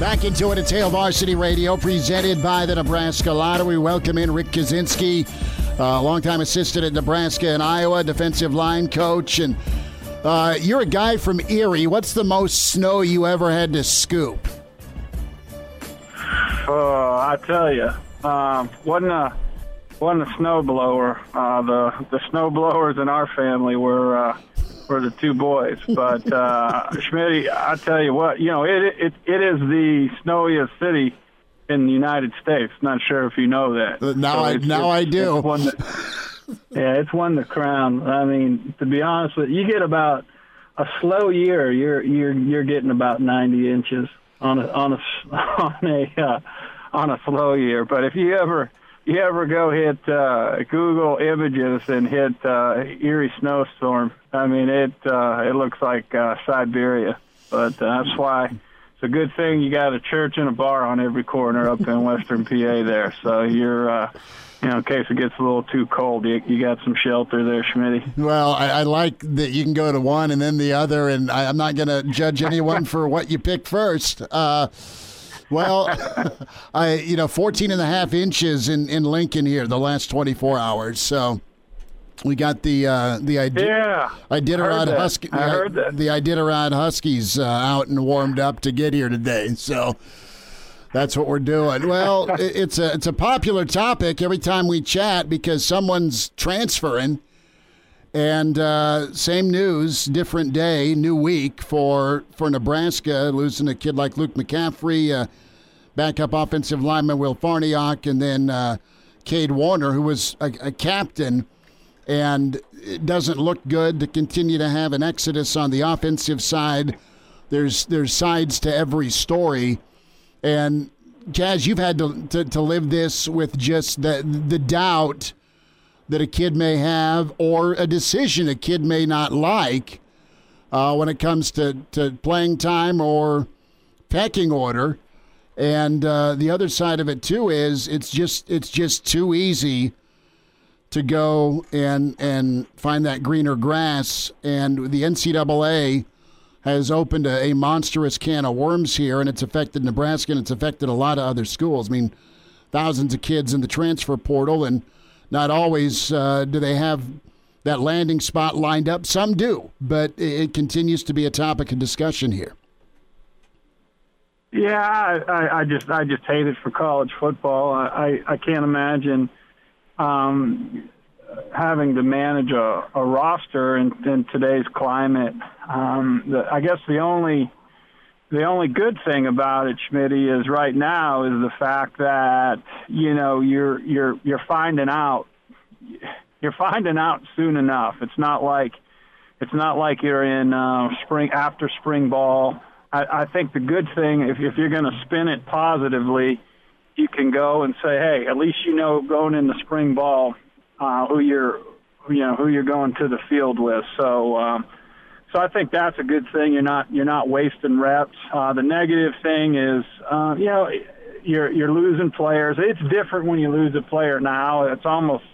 [SPEAKER 1] Back into it at Hail Varsity Radio, presented by the Nebraska Lottery. Welcome in Rick Kaczenski, uh, longtime assistant at Nebraska and Iowa, defensive line coach. And uh, you're a guy from Erie. What's the most snow you ever had to scoop?
[SPEAKER 7] Oh, I tell you, um, wasn't a wasn't a snow blower. Uh, the the snow blowers in our family were uh, were the two boys. But uh, Schmidt, I tell you what, you know, it it it is the snowiest city in the United States. Not sure if you know that.
[SPEAKER 1] Uh, now
[SPEAKER 7] So
[SPEAKER 1] I- now I do.
[SPEAKER 7] it's yeah, it's won the crown. I mean, to be honest with you, you get about a slow year. You're you're you're getting about 90 inches on a on a on a uh, on a slow year. But if you ever you ever go hit uh, Google Images and hit uh, Erie snowstorm, I mean it uh, it looks like uh, Siberia. But uh, that's why it's a good thing you got a church and a bar on every corner up in Western PA there. So you're, uh, you know, in case it gets a little too cold, you, you got some shelter there, Schmitty.
[SPEAKER 1] Well, I, I like that you can go to one and then the other, and I, I'm not going to judge anyone for what you pick first. Uh, well, I you know 14 and a half inches in, in Lincoln here the last 24 hours. So we got the uh, the idea.
[SPEAKER 7] Yeah,
[SPEAKER 1] Iditarod. Husky.
[SPEAKER 7] I heard that.
[SPEAKER 1] The Iditarod Huskies uh, out and warmed up to get here today. So that's what we're doing. Well, it's a it's a popular topic every time we chat because someone's transferring. And uh, same news, different day, new week for for Nebraska, losing a kid like Luke McCaffrey, uh, backup offensive lineman Will Farniok, and then uh, Cade Warner, who was a, a captain and it doesn't look good to continue to have an exodus on the offensive side. There's there's sides to every story, and Jazz, you've had to, to, to live this with just the the doubt that a kid may have or a decision a kid may not like uh, when it comes to, to playing time or pecking order. And uh, the other side of it too is it's just it's just too easy to go and and find that greener grass. And the NCAA has opened a, a monstrous can of worms here, and it's affected Nebraska and it's affected a lot of other schools. I mean, thousands of kids in the transfer portal, and not always uh, do they have that landing spot lined up. Some do, but it, continues to be a topic of discussion here.
[SPEAKER 7] Yeah, I, I, just I just hate it for college football. I, I, I can't imagine um, having to manage a, a roster in, in today's climate. Um, the, I guess the only the only good thing about it, Schmitty, is right now is the fact that you know you're you're you're finding out you're finding out soon enough. It's not like it's not like you're in uh, spring after spring ball. I, I think the good thing, if, if you're going to spin it positively, you can go and say, hey, at least you know going into spring ball uh, who you're you know who you're going to the field with. So. Um, so I think that's a good thing. You're not you're not wasting reps. Uh, the negative thing is, uh, you know, you're you're losing players. It's different when you lose a player now. It's almost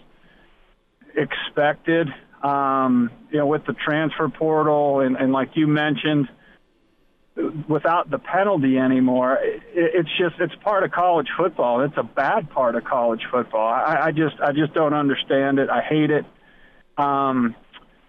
[SPEAKER 7] expected. Um, you know, with the transfer portal and, and like you mentioned, without the penalty anymore, it, it's just it's part of college football. It's a bad part of college football. I, I just I just don't understand it. I hate it. Um,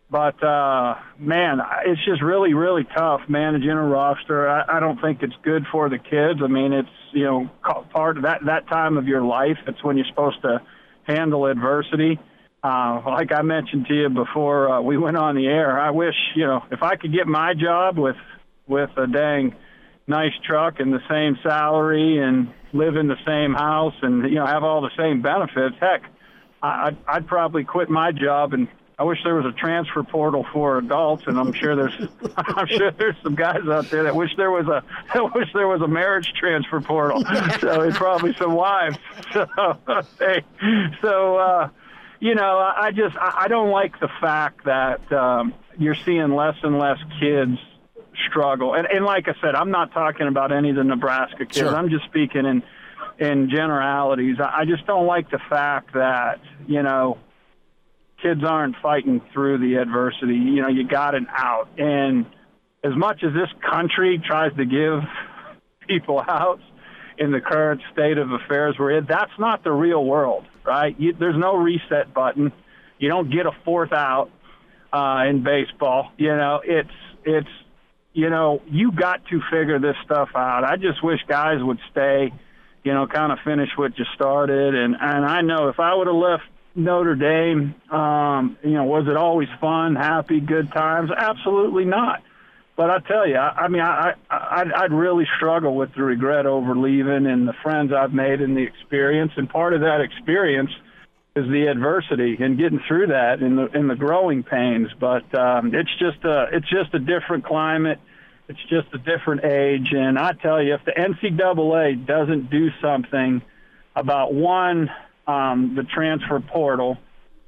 [SPEAKER 7] but uh, man, it's just really, really tough managing a roster. I, I don't think it's good for the kids. I mean, it's you know part of that that time of your life. It's when you're supposed to handle adversity. Uh, like I mentioned to you before uh, we went on the air, I wish you know if I could get my job with with a dang nice truck and the same salary and live in the same house and you know have all the same benefits. Heck, I, I'd, I'd probably quit my job and I wish there was a transfer portal for adults, and I'm sure there's I'm sure there's some guys out there that wish there was a that wish there was a marriage transfer portal. So it's probably some wives. So hey, so uh, you know, I just I I don't like the fact that um, you're seeing less and less kids struggle. And, and like I said, I'm not talking about any of the Nebraska kids.
[SPEAKER 1] Sure.
[SPEAKER 7] I'm just speaking in in generalities. I I just don't like the fact that you know kids aren't fighting through the adversity. You know, you got an out. And as much as this country tries to give people outs in the current state of affairs we're in, that's not the real world, right? You, there's no reset button. You don't get a fourth out uh, in baseball. You know, it's it's you know you got to figure this stuff out. I just wish guys would stay. You know, kind of finish what you started. And and I know if I would have left Notre Dame, um, you know, was it always fun, happy, good times? Absolutely not. But I tell you, I, I mean, I, I I'd, I'd really struggle with the regret over leaving and the friends I've made and the experience. And part of that experience is the adversity and getting through that and the and the growing pains. But um, it's just a it's just a different climate. It's just a different age. And I tell you, if the NCAA doesn't do something about one um, the transfer portal.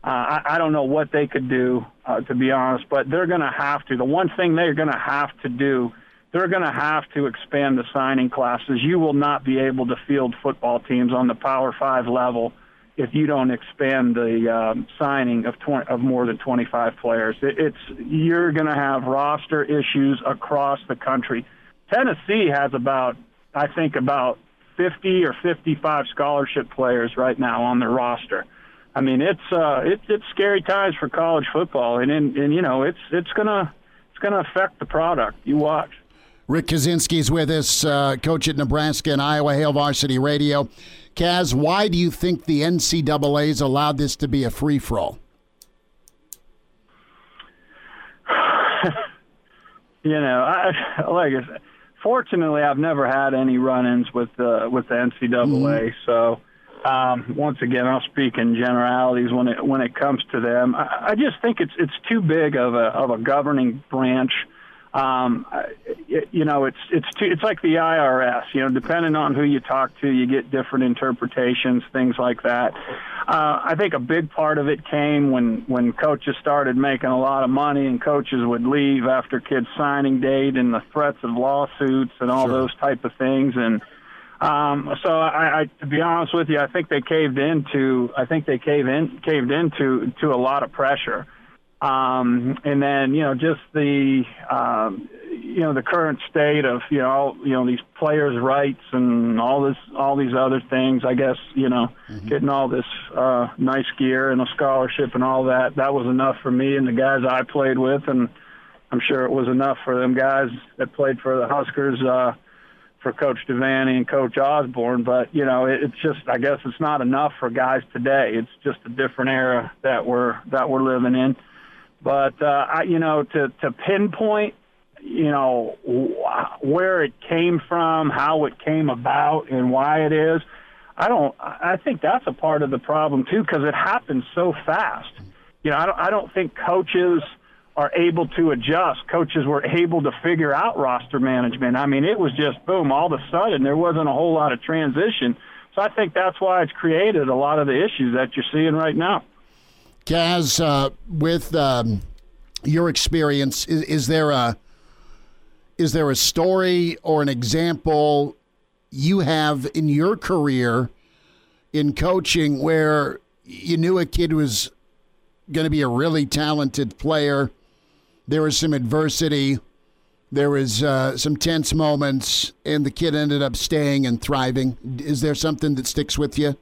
[SPEAKER 7] Uh, I, I don't know what they could do, uh, to be honest, but they're going to have to. The one thing they're going to have to do they're going to have to expand the signing classes. You will not be able to field football teams on the Power Five level if you don't expand the um, signing of 20, of more than 25 players. It, it's you're going to have roster issues across the country. Tennessee has about I think about 50 or 55 scholarship players right now on their roster. I mean, it's uh, it, it's scary times for college football, and, and and you know it's it's gonna it's gonna affect the product. You watch.
[SPEAKER 1] Rick Kaczenski's with us, uh, coach at Nebraska and Iowa Hail Varsity Radio. Kaz, why do you think the NCAA's allowed this to be a free for all?
[SPEAKER 7] you know, I, like I said, fortunately, I've never had any run-ins with uh, with the NCAA. Mm-hmm. So, um, once again, I'll speak in generalities when it when it comes to them. I, I just think it's it's too big of a of a governing branch um, you know, it's it's too, it's like the IRS. You know, depending on who you talk to, you get different interpretations, things like that. Uh, I think a big part of it came when when coaches started making a lot of money, and coaches would leave after kids' signing date, and the threats of lawsuits and all sure. those type of things. And um, so, I, I, to be honest with you, I think they caved into I think they caved in caved into to a lot of pressure. Um, and then, you know, just the, um, you know, the current state of, you know, you know, these players' rights and all this, all these other things, I guess, you know, mm-hmm. getting all this, uh, nice gear and a scholarship and all that, that was enough for me and the guys I played with. And I'm sure it was enough for them guys that played for the Huskers, uh, for Coach Devaney and Coach Osborne, but you know, it, it's just I guess it's not enough for guys today. It's just a different era that we're that we're living in. But uh, I, you know, to to pinpoint, you know, where it came from, how it came about, and why it is, I don't. I think that's a part of the problem too, because it happens so fast. You know, I don't. I don't think coaches are able to adjust. Coaches were able to figure out roster management. I mean, it was just boom, all of a sudden there wasn't a whole lot of transition. So I think that's why it's created a lot of the issues that you're seeing right now.
[SPEAKER 1] Kaz, uh, with um, your experience, is, is, there a is there a story or an example you have in your career in coaching where you knew a kid was going to be a really talented player? There was some adversity, there was uh, some tense moments, and the kid ended up staying and thriving. Is there something that sticks with you?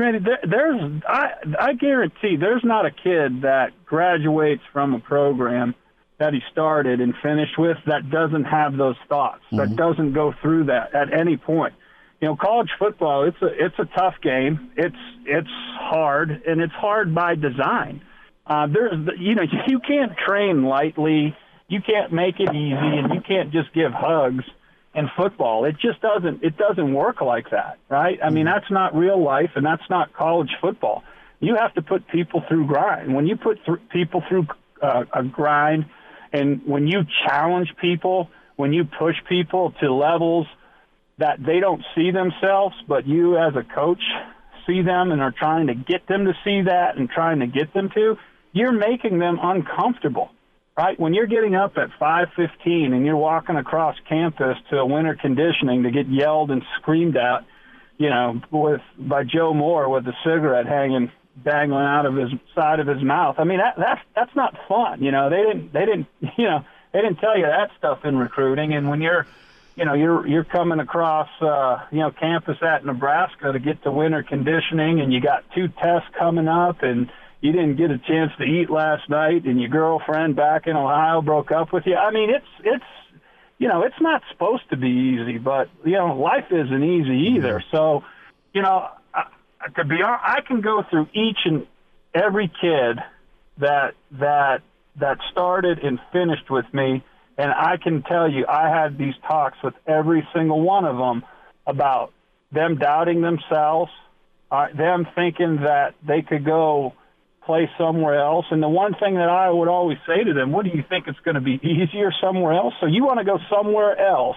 [SPEAKER 7] Schmidt, there's I I guarantee there's not a kid that graduates from a program that he started and finished with that doesn't have those thoughts, mm-hmm. that doesn't go through that at any point. You know, college football it's a it's a tough game. It's it's hard and it's hard by design. Uh, there's you know you can't train lightly, you can't make it easy, and you can't just give hugs in football. It just doesn't it doesn't work like that, right? I mean, mm-hmm. that's not real life and that's not college football. You have to put people through grind. When you put th- people through uh, a grind and when you challenge people, when you push people to levels that they don't see themselves, but you as a coach see them and are trying to get them to see that and trying to get them to, you're making them uncomfortable right? When you're getting up at 5:15 and you're walking across campus to a winter conditioning to get yelled and screamed at, you know, with by Joe Moore with a cigarette hanging dangling out of his side of his mouth. I mean, that that's that's not fun. You know, they didn't they didn't you know they didn't tell you that stuff in recruiting. And when you're you know you're you're coming across uh, you know campus at Nebraska to get to winter conditioning, and you got two tests coming up, and you didn't get a chance to eat last night and your girlfriend back in Ohio broke up with you. I mean, it's it's you know, it's not supposed to be easy, but you know, life isn't easy either. Mm-hmm. So, you know, I, to be honest, I can go through each and every kid that that that started and finished with me, and I can tell you, I had these talks with every single one of them about them doubting themselves, uh, them thinking that they could go play somewhere else. And the one thing that I would always say to them, what do you think it's going to be easier somewhere else? So you want to go somewhere else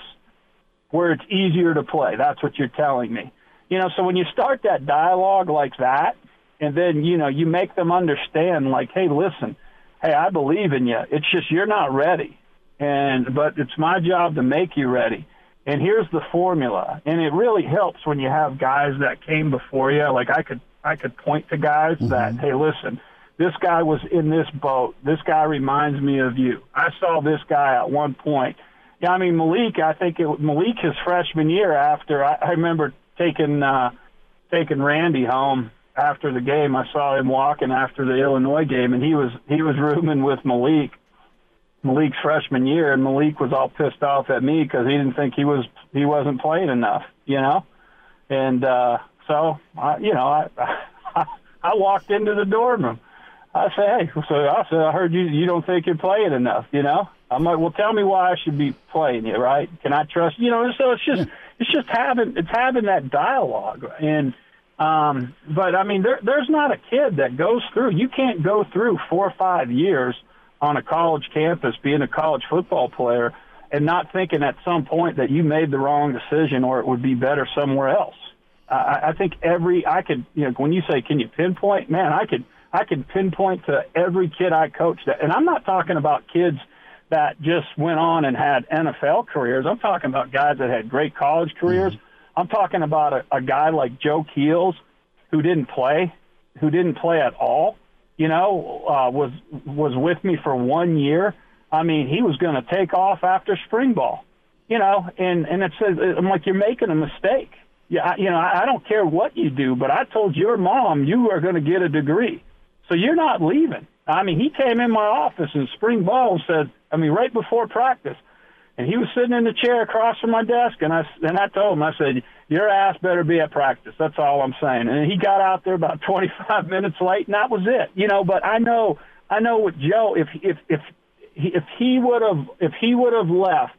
[SPEAKER 7] where it's easier to play. That's what you're telling me. You know, so when you start that dialogue like that, and then, you know, you make them understand like, hey, listen, hey, I believe in you. It's just you're not ready. And but it's my job to make you ready. And here's the formula. And it really helps when you have guys that came before you. Like I could I could point to guys mm-hmm. that, hey, listen, this guy was in this boat. This guy reminds me of you. I saw this guy at one point. Yeah, I mean Malik. I think it Malik his freshman year. After I, I remember taking uh, taking Randy home after the game. I saw him walking after the Illinois game, and he was he was rooming with Malik. Malik's freshman year, and Malik was all pissed off at me because he didn't think he was he wasn't playing enough, you know. And uh, so, I, you know, I, I I walked into the dorm room. I said, hey, so I said, I heard you you don't think you're playing enough, you know. I'm like, well, tell me why I should be playing you, right? Can I trust you know? So it's just it's just having it's having that dialogue and um, but I mean, there, there's not a kid that goes through. You can't go through four or five years on a college campus being a college football player and not thinking at some point that you made the wrong decision or it would be better somewhere else. I, I think every I could you know when you say can you pinpoint, man, I could I could pinpoint to every kid I coached that, and I'm not talking about kids that just went on and had NFL careers. I'm talking about guys that had great college careers. Mm-hmm I'm talking about a, a guy like Joe Keels who didn't play, who didn't play at all. You know, uh, was was with me for one year. I mean, he was going to take off after spring ball. You know, and and it says I'm like you're making a mistake. Yeah, you know, I, don't care what you do, but I told your mom you are going to get a degree, so you're not leaving. I mean, he came in my office in spring ball and said, I mean, right before practice, and he was sitting in the chair across from my desk, and I and I told him, I said, "Your ass better be at practice." That's all I'm saying. And he got out there about 25 minutes late, and that was it. You know, but I know, I know with Joe, if if if if he would have if he would have left,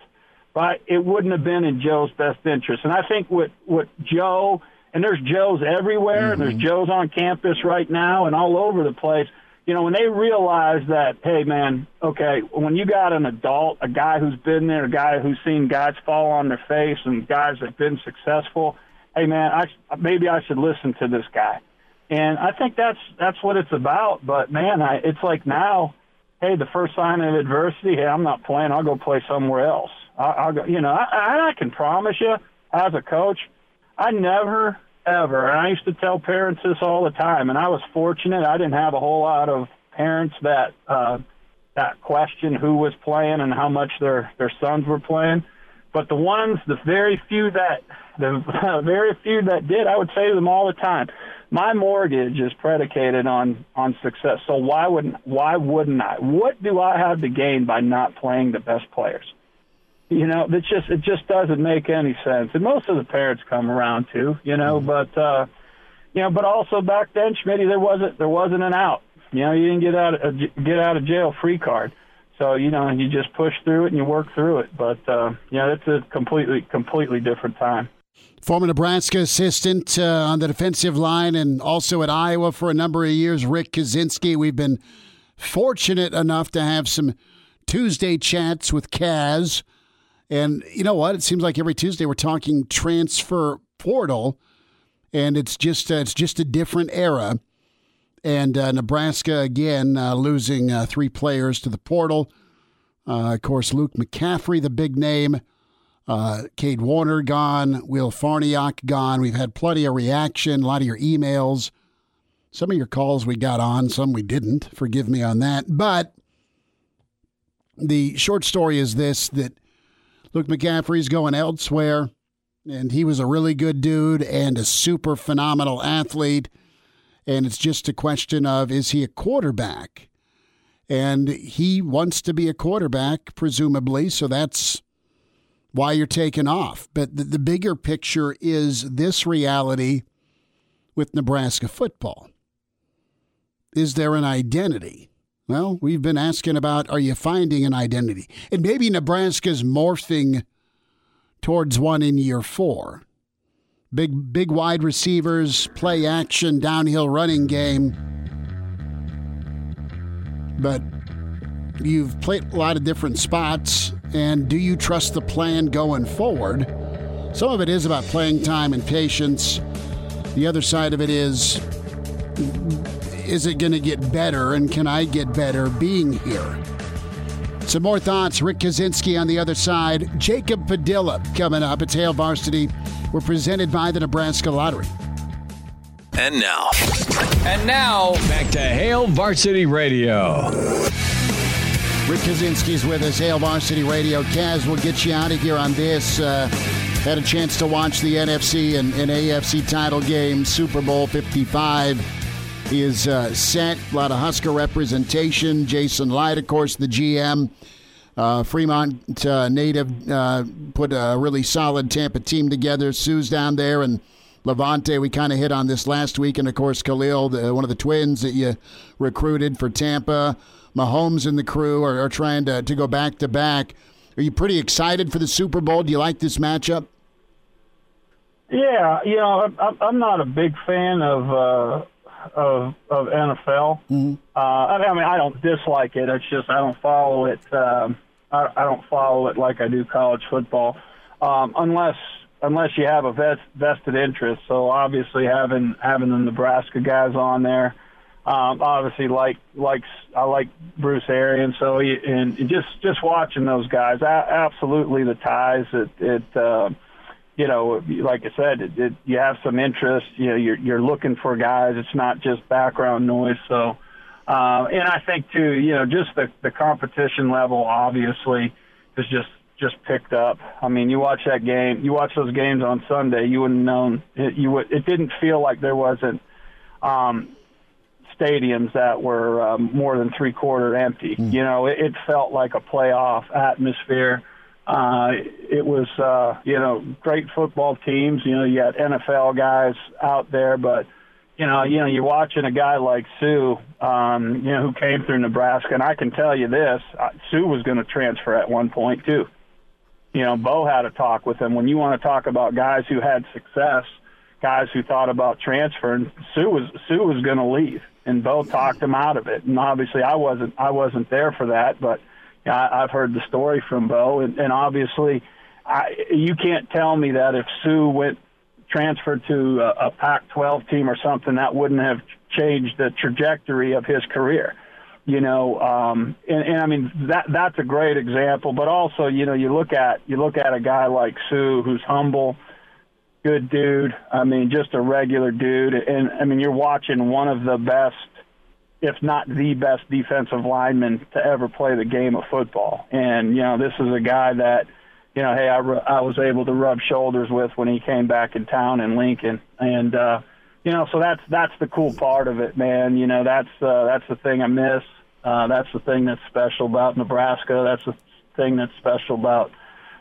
[SPEAKER 7] right, it wouldn't have been in Joe's best interest. And I think with with Joe, and there's Joes everywhere, mm-hmm. there's Joes on campus right now, and all over the place you know, when they realize that, hey, man, okay, when you got an adult, a guy who's been there, a guy who's seen guys fall on their face and guys that've been successful, hey, man, I, maybe I should listen to this guy. And I think that's that's what it's about. But man, I, it's like now, hey, the first sign of adversity, hey, I'm not playing. I'll go play somewhere else. I, go. You know, I, I can promise you, as a coach, I never ever. And I used to tell parents this all the time, and I was fortunate. I didn't have a whole lot of parents that uh, that question who was playing and how much their their sons were playing. But the ones, the very few that the very few that did, I would say to them all the time, my mortgage is predicated on on success. So why wouldn't why wouldn't I? What do I have to gain by not playing the best players? You know, it just it just doesn't make any sense. And most of the parents come around too, you know, mm-hmm. but uh you know, but also back then, Schmitty, there wasn't there wasn't an out. You know, you didn't get out of, get out of jail free card. So you know, you just push through it and you work through it. But uh, know, it's a completely completely different time.
[SPEAKER 1] Former Nebraska assistant uh, on the defensive line and also at Iowa for a number of years, Rick Kaczenski. We've been fortunate enough to have some Tuesday chats with Kaz and you know what? It seems like every Tuesday we're talking transfer portal, and it's just uh, it's just a different era. And uh, Nebraska again uh, losing uh, three players to the portal. Uh, of course, Luke McCaffrey, the big name. Uh, Cade Warner gone. Will Farniok gone. We've had plenty of reaction. A lot of your emails. Some of your calls we got on, some we didn't. Forgive me on that. But the short story is this: that Luke McCaffrey's going elsewhere, and he was a really good dude and a super phenomenal athlete. And it's just a question of is he a quarterback? And he wants to be a quarterback, presumably, so that's why you're taking off. But the, the bigger picture is this reality with Nebraska football. Is there an identity? Well, we've been asking about are you finding an identity? And maybe Nebraska's morphing towards one in year four. Big, big wide receivers, play action, downhill running game. But you've played a lot of different spots, and do you trust the plan going forward? Some of it is about playing time and patience. The other side of it is is it going to get better and can I get better being here? Some more thoughts. Rick Kaczenski on the other side. Jacob Padilla coming up. It's Hail Varsity. We're presented by the Nebraska Lottery.
[SPEAKER 5] And now,
[SPEAKER 4] And now, back to Hail Varsity Radio.
[SPEAKER 1] Rick Kaczenski's with us, Hail Varsity Radio. Kaz, we'll get you out of here on this. Uh, had a chance to watch the NFC and, and AFC title game, Super Bowl 55 is uh, set. A lot of Husker representation. Jason Licht, of course, the GM. Uh, Fremont uh, native uh, put a really solid Tampa team together. Suh's down there, and Lavonte, we kind of hit on this last week. And of course, Khalil, the, one of the twins that you recruited for Tampa. Mahomes and the crew are, are trying to, to go back to back. Are you pretty excited for the Super Bowl? Do you like this matchup?
[SPEAKER 7] Yeah, you know, I'm, not a big fan of uh, of of NFL.
[SPEAKER 1] Mm-hmm.
[SPEAKER 7] Uh, I mean, I mean, I don't dislike it. It's just I don't follow it. Um, I, I don't follow it like I do college football, um, unless unless you have a vest, vested interest. So obviously, having having the Nebraska guys on there, um, obviously like likes I like Bruce Arians. So he, and just just watching those guys, a- absolutely the ties. It it. Uh, you know, like I said, it, it, you have some interest. You know, you're you're looking for guys. It's not just background noise. So, uh, and I think too, you know, just the the competition level obviously is just just picked up. I mean, you watch that game, you watch those games on Sunday, you wouldn't known it, you would. It didn't feel like there wasn't um, stadiums that were um, more than three quarter empty. You know, it, it felt like a playoff atmosphere. Uh, it was, uh, you know, great football teams. You know, you got NFL guys out there, but you know, you know, you're watching a guy like Suh, um, you know, who came through Nebraska, and I can tell you this: uh, Suh was going to transfer at one point too. You know, Bo had a talk with him. When you want to talk about guys who had success, guys who thought about transferring, Suh was Suh was going to leave, and Bo talked him out of it. And obviously, I wasn't I wasn't there for that, but I, I've heard the story from Bo, and, and obviously, I, you can't tell me that if Suh went transferred to a, a Pac-12 team or something, that wouldn't have changed the trajectory of his career. You know, um, and, and I mean that that's a great example. But also, you know, you look at you look at a guy like Suh, who's humble, good dude. I mean, just a regular dude. And I mean, you're watching one of the best, if not the best, defensive lineman to ever play the game of football. And you know, this is a guy that you know, hey, I, I was able to rub shoulders with when he came back in town in Lincoln, and uh, you know, so that's that's the cool part of it, man. You know, that's uh, that's the thing I miss. Uh, that's the thing that's special about Nebraska. That's the thing that's special about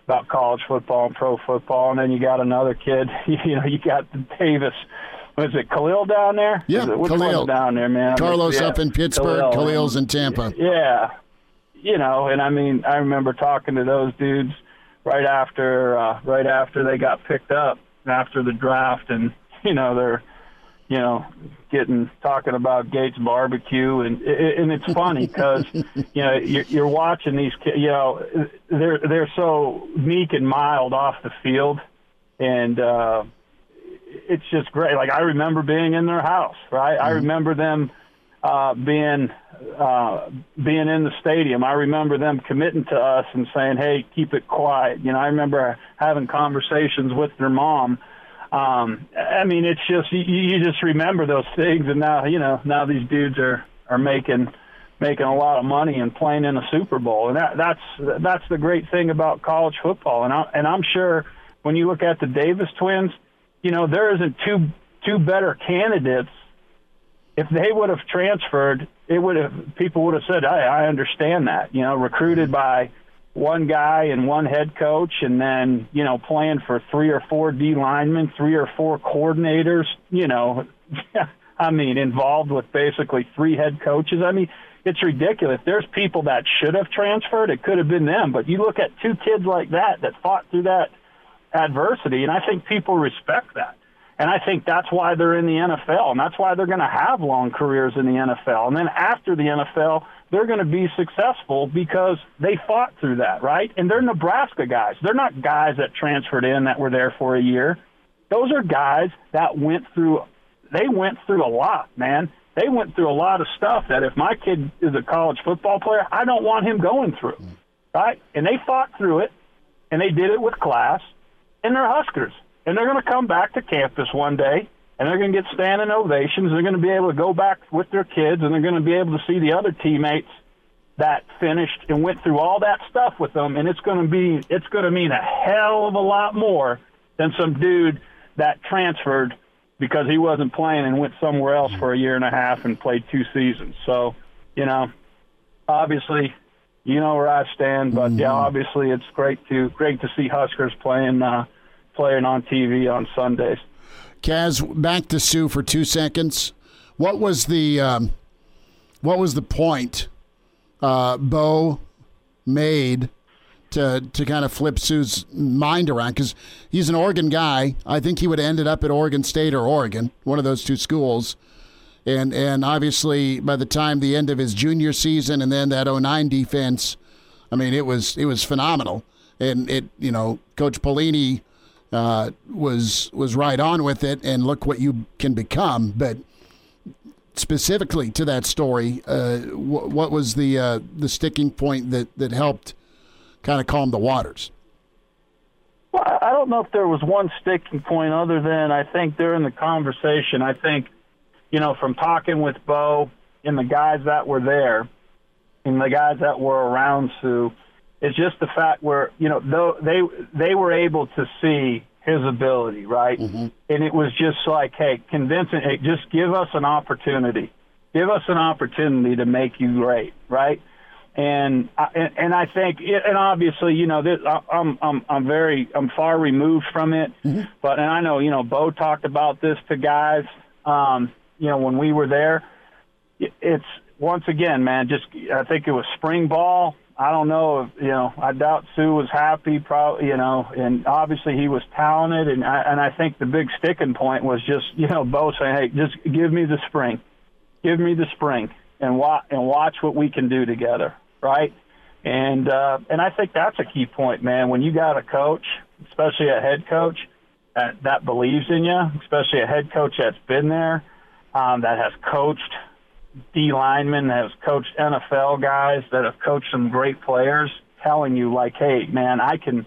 [SPEAKER 7] about college football and pro football. And then you got another kid. You know, you got Davis. Was it Khalil down there?
[SPEAKER 1] Yeah,
[SPEAKER 7] it, which
[SPEAKER 1] Khalil.
[SPEAKER 7] down there, man?
[SPEAKER 1] Carlos
[SPEAKER 7] Yeah,
[SPEAKER 1] up in Pittsburgh,
[SPEAKER 7] Khalil.
[SPEAKER 1] Khalil's in Tampa.
[SPEAKER 7] Yeah, you know, and I mean, I remember talking to those dudes right after uh, right after they got picked up after the draft, and you know they're you know getting talking about Gates barbecue, and and it's funny because you know you're, you're watching these kids, you know they're they're so meek and mild off the field, and. uh it's just great. Like I remember being in their house, right? I remember them uh, being uh, being in the stadium. I remember them committing to us and saying, "Hey, keep it quiet." You know, I remember having conversations with their mom. Um, I mean, it's just you, you just remember those things, and now you know now these dudes are are making making a lot of money and playing in a Super Bowl, and that, that's that's the great thing about college football. And I, and I'm sure when you look at the Davis twins, you know there isn't two two better candidates if they would have transferred, it would have people would have said, "I I understand that." You know, recruited mm-hmm. by one guy and one head coach, and then you know playing for three or four D linemen, three or four coordinators. You know, I mean, involved with basically three head coaches. I mean, it's ridiculous. There's people that should have transferred. It could have been them, but you look at two kids like that that fought through that adversity, and I think people respect that. And I think that's why they're in the NFL, and that's why they're going to have long careers in the NFL. And then after the NFL, they're going to be successful because they fought through that, right? And they're Nebraska guys. They're not guys that transferred in that were there for a year. Those are guys that went through. They went through a lot, man. They went through a lot of stuff that if my kid is a college football player, I don't want him going through. right? And they fought through it, and they did it with class, and they're Huskers. And they're going to come back to campus one day, and they're going to get standing ovations. They're going to be able to go back with their kids, and they're going to be able to see the other teammates that finished and went through all that stuff with them, and it's going to be it's going to mean a hell of a lot more than some dude that transferred because he wasn't playing and went somewhere else for a year and a half and played two seasons. So, you know, obviously, you know where I stand, but yeah, obviously it's great to great to see Huskers playing uh, playing on TV on Sundays.
[SPEAKER 1] Kaz, back to Suh for two seconds. What was the um, what was the point uh, Bo made to to kind of flip Suh's mind around? Because he's an Oregon guy. I think he would have ended up at Oregon State or Oregon, one of those two schools. And and obviously by the time the end of his junior season and then that 09 defense, I mean it was it was phenomenal. And it you know Coach Pelini uh, was was right on with it, and look what you can become. But specifically to that story, uh, wh- what was the uh, the sticking point that that helped kind of calm the waters?
[SPEAKER 7] Well, I don't know if there was one sticking point other than I think during the conversation, I think, you know, from talking with Bo and the guys that were there and the guys that were around Suh, it's just the fact where, you know, though they they were able to see his ability, right? And it was just like, hey, convincing, hey, just give us an opportunity. Give us an opportunity to make you great, right? and I, and, and I think, and obviously, you know, this, I, I'm I'm I'm very I'm far removed from it, but and I know, you know, Bo talked about this to guys, um, you know, when we were there. It's once again, man, just I think it was spring ball. I don't know if you know. I doubt Suh was happy, probably, you know, and obviously he was talented, and I, and I think the big sticking point was just you know Bo saying, hey, just give me the spring, give me the spring, and watch and watch what we can do together, right? And uh, and I think that's a key point, man. When you got a coach, especially a head coach that that believes in you, especially a head coach that's been there, um, that has coached D linemen, that has coached NFL guys, that have coached some great players, telling you like, hey, man, I can.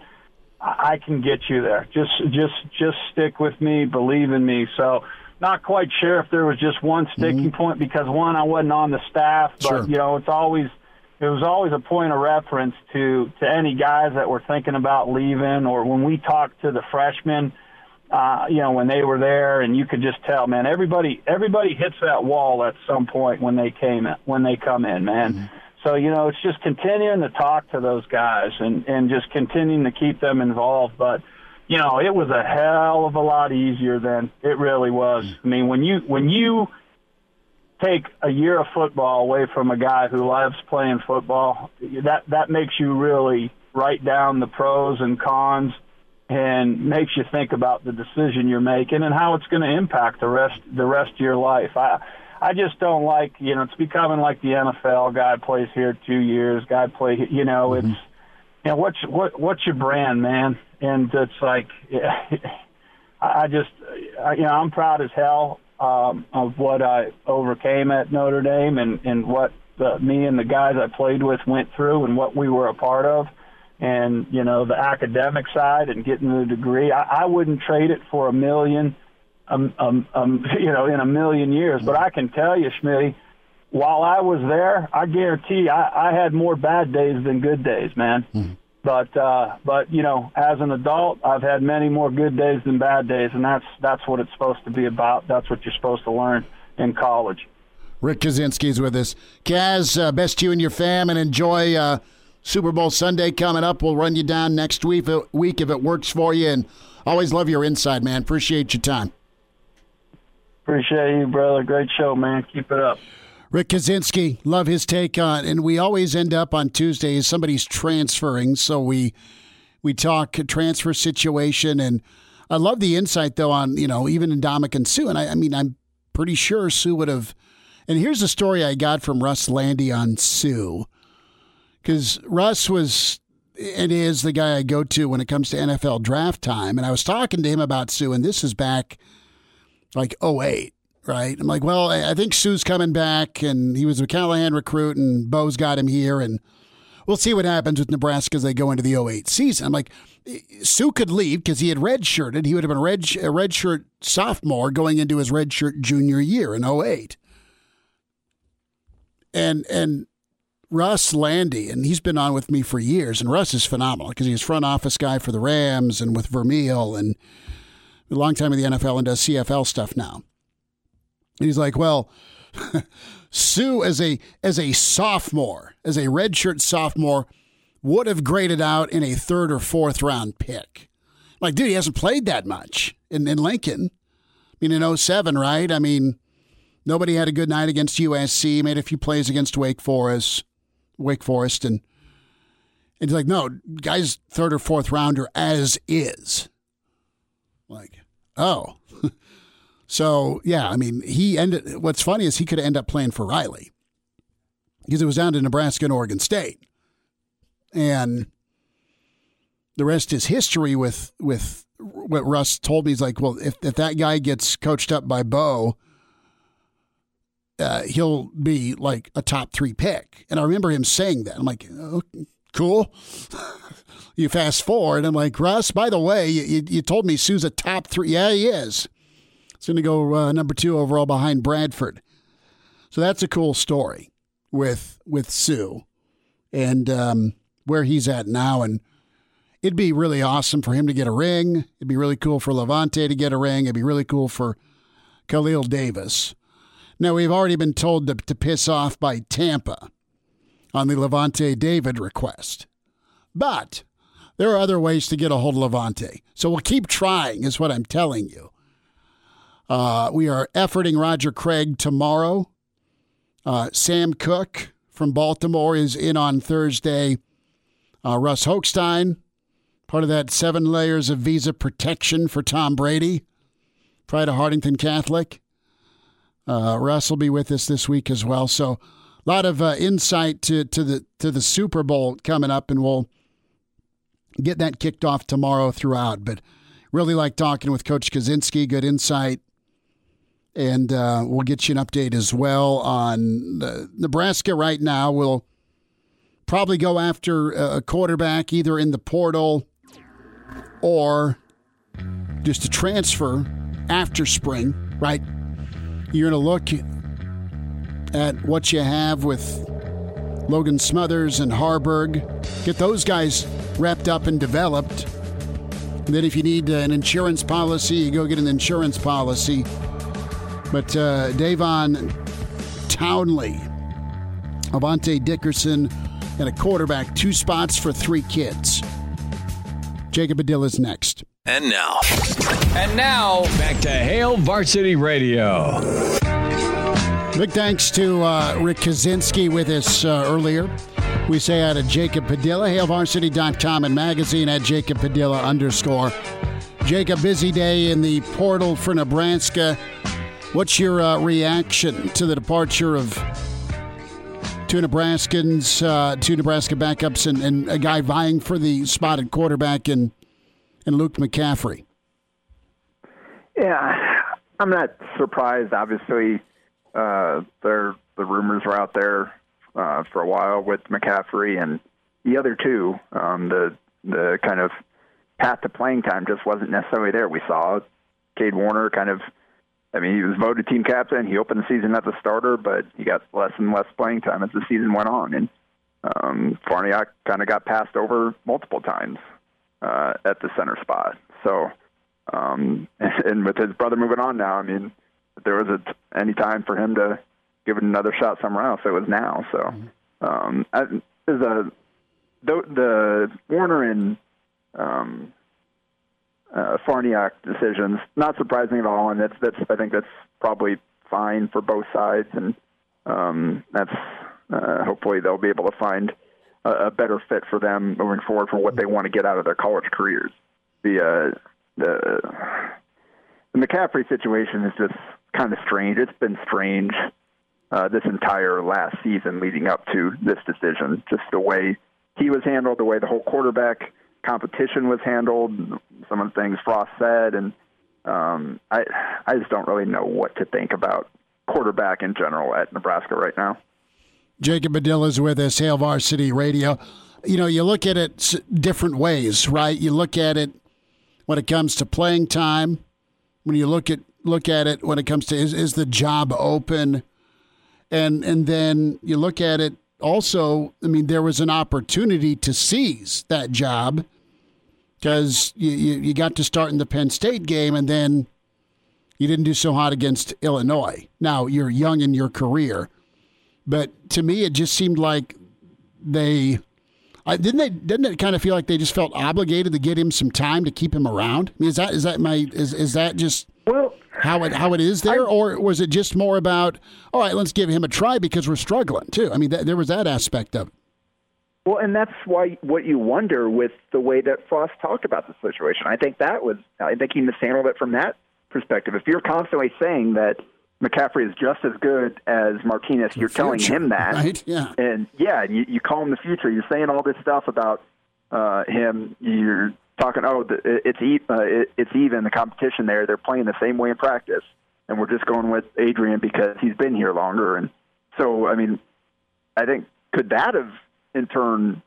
[SPEAKER 7] I can get you there. Just, just, just stick with me. Believe in me. So, not quite sure if there was just one mm-hmm. sticking point because one, I wasn't on the staff, but
[SPEAKER 1] Sure.
[SPEAKER 7] you know, it's always it was always a point of reference to to any guys that were thinking about leaving or when we talked to the freshmen uh you know when they were there and you could just tell man everybody everybody hits that wall at some point when they came in, when they come in man. So you know it's just continuing to talk to those guys and and just continuing to keep them involved. But you know it was a hell of a lot easier than it really was. I mean when you when you take a year of football away from a guy who loves playing football, that that makes you really write down the pros and cons and makes you think about the decision you're making and how it's going to impact the rest the rest of your life. I I just don't like, you know, it's becoming like the NFL. Guy plays here 2 years, guy play, you know, it's you know, what's what what's your brand, man? And it's like I I just, I, you know, I'm proud as hell um, of what I overcame at Notre Dame and and what the, me and the guys I played with went through and what we were a part of, and you know the academic side and getting the degree. I, I wouldn't trade it for a million, um, um, um, you know, in a million years. But I can tell you, Schmitty, while I was there, I guarantee I, I had more bad days than good days, man. But uh, but you know, as an adult, I've had many more good days than bad days, and that's that's what it's supposed to be about. That's what you're supposed to learn in college.
[SPEAKER 1] Rick Kaczenski's with us. Kaz, uh, best to you and your fam, and enjoy uh, Super Bowl Sunday coming up. We'll run you down next week, uh, week if it works for you. And always love your insight, man. Appreciate your time.
[SPEAKER 7] Appreciate you, brother. Great show, man. Keep it up.
[SPEAKER 1] Rick Kaczenski, love his take on, and we always end up on Tuesdays. Somebody's transferring, so we we talk transfer situation, and I love the insight though on you know even in Dominic and Suh, and I, I mean I'm pretty sure Suh would have. And here's the story I got from Russ Lande on Suh, because Russ was and is the guy I go to when it comes to NFL draft time, and I was talking to him about Suh, and this is back like 08 right? I'm like, well, I think Suh's coming back, and he was a Callahan recruit, and Bo's got him here, and we'll see what happens with Nebraska as they go into the 08 season. I'm like, Suh could leave because he had redshirted. He would have been red, a redshirt sophomore going into his redshirt junior year in 08. And, and Russ Lande, and he's been on with me for years, and Russ is phenomenal because he's front office guy for the Rams and with Vermeil and a long time in the NFL and does CFL stuff now. And he's like, well, Suh as a as a sophomore, as a redshirt sophomore, would have graded out in a third or fourth round pick. Like, dude, he hasn't played that much in, in Lincoln. I mean, in 07, right? I mean, nobody had a good night against USC, made a few plays against Wake Forest, Wake Forest, and, and he's like, no, guy's third or fourth rounder as is. Like, oh. So yeah, I mean, he ended. What's funny is he could end up playing for Riley because it was down to Nebraska and Oregon State, and the rest is history. With with what Russ told me, he's like, well, if if that guy gets coached up by Bo, uh, he'll be like a top three pick. And I remember him saying that. I'm like, oh, cool. you fast forward, I'm like, Russ. By the way, you, you told me Suh's a top three. Yeah, he is. It's going to go uh, number two overall behind Bradford. So that's a cool story with with Suh and um, where he's at now. And it'd be really awesome for him to get a ring. It'd be really cool for Lavonte to get a ring. It'd be really cool for Khalil Davis. Now, we've already been told to, to piss off by Tampa on the Lavonte David request. But there are other ways to get a hold of Lavonte. So we'll keep trying, is what I'm telling you. Uh, we are efforting Roger Craig tomorrow. Uh, Sam Koch from Baltimore is in on Thursday. Uh, Russ Hochstein, part of that seven layers of visa protection for Tom Brady, Pride of Hartington Catholic. Uh, Russ will be with us this week as well. So a lot of uh, insight to, to the to the Super Bowl coming up, and we'll get that kicked off tomorrow throughout. But really like talking with Coach Kaczenski. Good insight and uh, we'll get you an update as well on Nebraska right now. We'll probably go after a quarterback either in the portal or just a transfer after spring, right? You're going to look at what you have with Logan Smothers and Haarberg. get those guys wrapped up and developed. And then if you need an insurance policy, you go get an insurance policy but uh, Davon Townley, Avante Dickerson, and a quarterback, two spots for three kids. Jacob Padilla's next.
[SPEAKER 4] And now. And now, back to Hail Varsity Radio.
[SPEAKER 1] Big thanks to uh, Rick Kaczenski with us uh, earlier. We say out of Jacob Padilla, HailVarsity.com and magazine at Jacob Padilla underscore. Jacob, busy day in the portal for Nebraska. What's your uh, reaction to the departure of two Nebraskans, uh, two Nebraska backups, and, and, a guy vying for the spot at quarterback in, in Luke McCaffrey?
[SPEAKER 8] Yeah, I'm not surprised. Obviously, uh, there the rumors were out there uh, for a while with McCaffrey and the other two. Um, the the kind of path to playing time just wasn't necessarily there. We saw Kade Warner kind of I mean, he was voted team captain. He opened the season as a starter, but he got less and less playing time as the season went on. And um, Farniok kind of got passed over multiple times uh, at the center spot. So, um, and with his brother moving on now, I mean, if there was a, any time for him to give it another shot somewhere else, it was now. So, um, as a the, the Warner and um, uh, Farniok decisions. Not surprising at all, and that's that's I think that's probably fine for both sides, and um, that's uh, hopefully they'll be able to find a, a better fit for them moving forward for what they want to get out of their college careers. The uh, the the McCaffrey situation is just kind of strange. It's been strange uh, this entire last season leading up to this decision. Just the way he was handled, the way the whole quarterback competition was handled, some of the things Frost said, and um, I I just don't really know what to think about quarterback in general at Nebraska right now.
[SPEAKER 1] Jacob Padilla is with us, Hail Varsity Radio. You know, you look at it different ways, right? You look at it when it comes to playing time. When you look at look at it when it comes to is, is the job open, and and then you look at it also. I mean, there was an opportunity to seize that job because you, you, you got to start in the Penn State game, and then you didn't do so hot against Illinois. Now you're young in your career but to me, it just seemed like they I, didn't they didn't it kind of feel like they just felt obligated to get him some time to keep him around? I mean, is that is that my is is that just
[SPEAKER 8] well
[SPEAKER 1] how it how it is there, I, or was it just more about all right, let's give him a try because we're struggling too? I mean, th- there was that aspect of it.
[SPEAKER 8] Well, and that's why what you wonder with the way that Frost talked about the situation. I think that was I think he mishandled it from that perspective. If you're constantly saying that McCaffrey is just as good as Martinez. You're telling him that,
[SPEAKER 1] right? Yeah,
[SPEAKER 8] and yeah, you, you call him the future. You're saying all this stuff about uh, him. You're talking, oh, the, it's uh, it, it's even the competition there. They're playing the same way in practice, and we're just going with Adrian because he's been here longer. And so, I mean, I think could that have in turn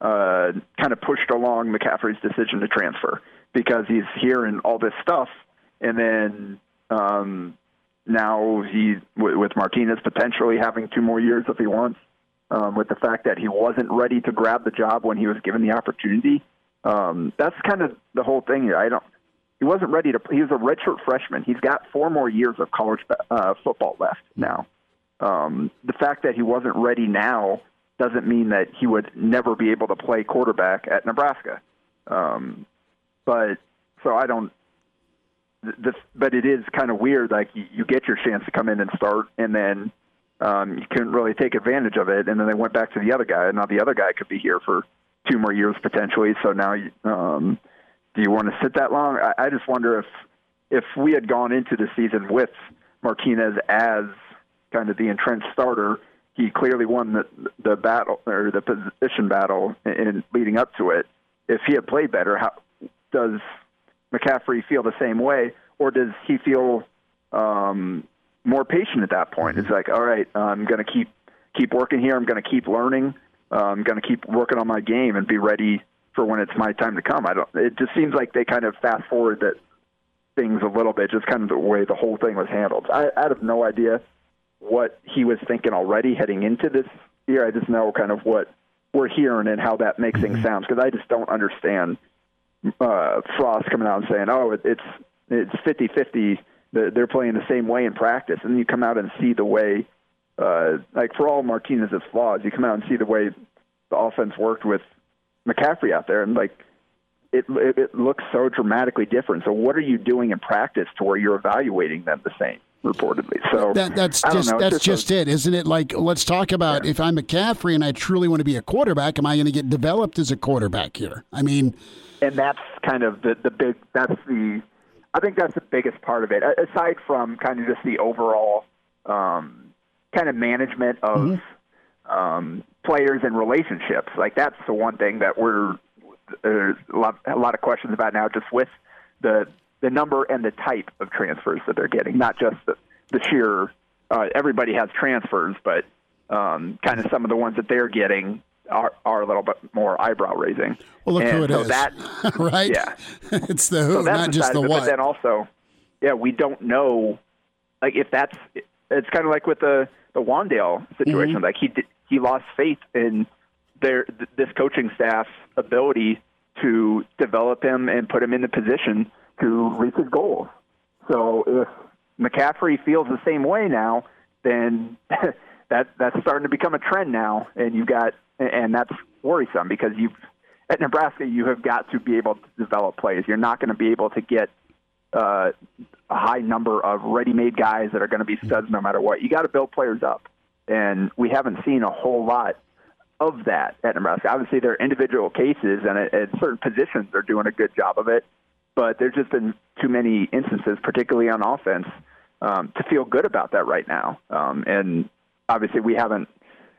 [SPEAKER 8] uh, kind of pushed along McCaffrey's decision to transfer because he's hearing all this stuff, and then um, now he with Martinez potentially having two more years if he wants. Um, with the fact that he wasn't ready to grab the job when he was given the opportunity, um, that's kind of the whole thing here. I don't. He wasn't ready to. He was a redshirt freshman. He's got four more years of college uh, football left now. Um, the fact that he wasn't ready now doesn't mean that he would never be able to play quarterback at Nebraska. Um, but so I don't the, but it is kind of weird. Like you, you get your chance to come in and start, and then um, you couldn't really take advantage of it. And then they went back to the other guy, and now the other guy could be here for two more years potentially. So now, um, do you want to sit that long? I, I just wonder if if we had gone into the season with Martinez as kind of the entrenched starter, he clearly won the the battle or the position battle in, in leading up to it. If he had played better, how does McCaffrey feel the same way, or does he feel um, more patient at that point? It's like, all right, I'm going to keep keep working here. I'm going to keep learning. Uh, I'm going to keep working on my game and be ready for when it's my time to come. I don't. It just seems like they kind of fast forward that things a little bit, just kind of the way the whole thing was handled. I, I have no idea what he was thinking already heading into this year. I just know kind of what we're hearing and how that makes things mm-hmm. sound because I just don't understand uh, Frost coming out and saying, "Oh, it's it's fifty fifty. They're playing the same way in practice," and then you come out and see the way, uh, like for all Martinez's flaws, you come out and see the way the offense worked with McCaffrey out there, and like it, it, it looks so dramatically different. So, what are you doing in practice to where you're evaluating them the same? Reportedly, so
[SPEAKER 1] that, that's just know, that's just, just a, it, isn't it? Like, let's talk about yeah. if I'm McCaffrey and I truly want to be a quarterback, am I going to get developed as a quarterback here? I mean,
[SPEAKER 8] and that's kind of the the big that's the I think that's the biggest part of it. Aside from kind of just the overall um, kind of management of mm-hmm. um, players and relationships, like that's the one thing that we're there's a lot, a lot of questions about now, just with the the number and the type of transfers that they're getting, not just the, the sheer. Uh, everybody has transfers, but um, kind of some of the ones that they're getting are, are a little bit more eyebrow raising.
[SPEAKER 1] Well, look
[SPEAKER 8] and
[SPEAKER 1] who it
[SPEAKER 8] so
[SPEAKER 1] is.
[SPEAKER 8] That,
[SPEAKER 1] right?
[SPEAKER 8] Yeah.
[SPEAKER 1] it's the who,
[SPEAKER 8] so
[SPEAKER 1] not just the
[SPEAKER 8] it,
[SPEAKER 1] what.
[SPEAKER 8] But then also, yeah, we don't know. Like if that's, it's kind of like with the the Wan'Dale situation.
[SPEAKER 1] Mm-hmm.
[SPEAKER 8] Like he did, he lost faith in their this coaching staff's ability to develop him and put him in the position to reach his goals. So if McCaffrey feels the same way now, then that that's starting to become a trend now, and you've got and that's worrisome because you at Nebraska you have got to be able to develop plays. You're not going to be able to get uh, a high number of ready-made guys that are going to be studs no matter what. You got to build players up, and we haven't seen a whole lot of that at Nebraska. Obviously, there are individual cases, and at, at certain positions they're doing a good job of it. But there's just been too many instances, particularly on offense, um, to feel good about that right now. Um, and obviously, we haven't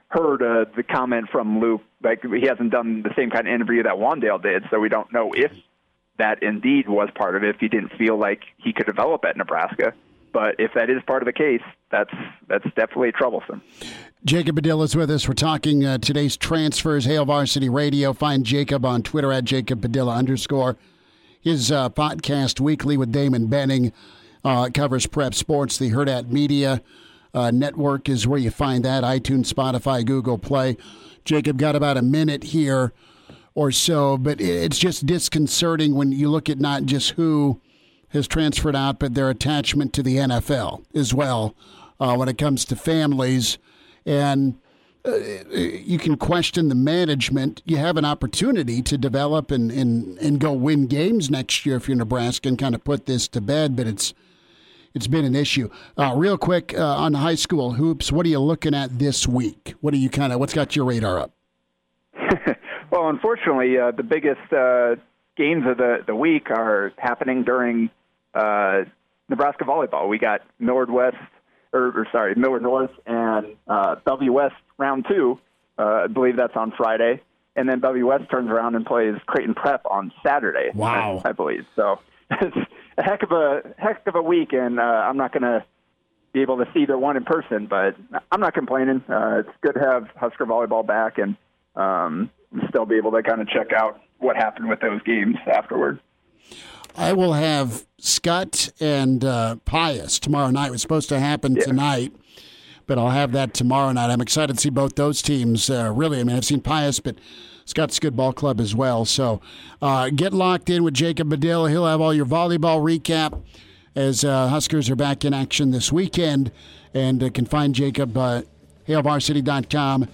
[SPEAKER 8] heard uh, the comment from Luke. Like he hasn't done the same kind of interview that Wan'Dale did, so we don't know if that indeed was part of it. If he didn't feel like he could develop at Nebraska, but if that is part of the case, that's that's definitely troublesome.
[SPEAKER 1] Jacob Padilla is with us. We're talking uh, today's transfers. Hail Varsity Radio. Find Jacob on Twitter at Jacob Padilla underscore. His uh, podcast weekly with Damon Benning uh, covers prep sports. The Hurrdat Media uh, Network is where you find that. iTunes, Spotify, Google Play. Jacob got about a minute here or so, but it's just disconcerting when you look at not just who has transferred out, but their attachment to the NFL as well uh, when it comes to families. And you can question the management. You have an opportunity to develop and, and, and go win games next year if you're Nebraska and kind of put this to bed, but it's it's been an issue. Uh, real quick uh, on high school hoops, what are you looking at this week? What are you kind of what's got your radar up?
[SPEAKER 8] well, unfortunately, uh, the biggest uh, games of the the week are happening during uh, Nebraska volleyball. We got Millard West, or, or sorry, Millard North and uh, Bellevue West round two. Uh, I believe that's on Friday, and then Bellevue West turns around and plays Creighton Prep on Saturday.
[SPEAKER 1] Wow,
[SPEAKER 8] I, I believe so. It's a heck of a heck of a week, and uh, I'm not going to be able to see either one in person, but I'm not complaining. Uh, it's good to have Husker volleyball back and um, still be able to kind of check out what happened with those games afterward.
[SPEAKER 1] I will have Scott and uh, Pius tomorrow night. It was supposed to happen yeah. tonight, but I'll have that tomorrow night. I'm excited to see both those teams. Uh, really, I mean, I've seen Pius, but Scott's a good ball club as well. So uh, get locked in with Jacob Padilla. He'll have all your volleyball recap as uh, Huskers are back in action this weekend. And uh, can find Jacob uh, hailvarsity.com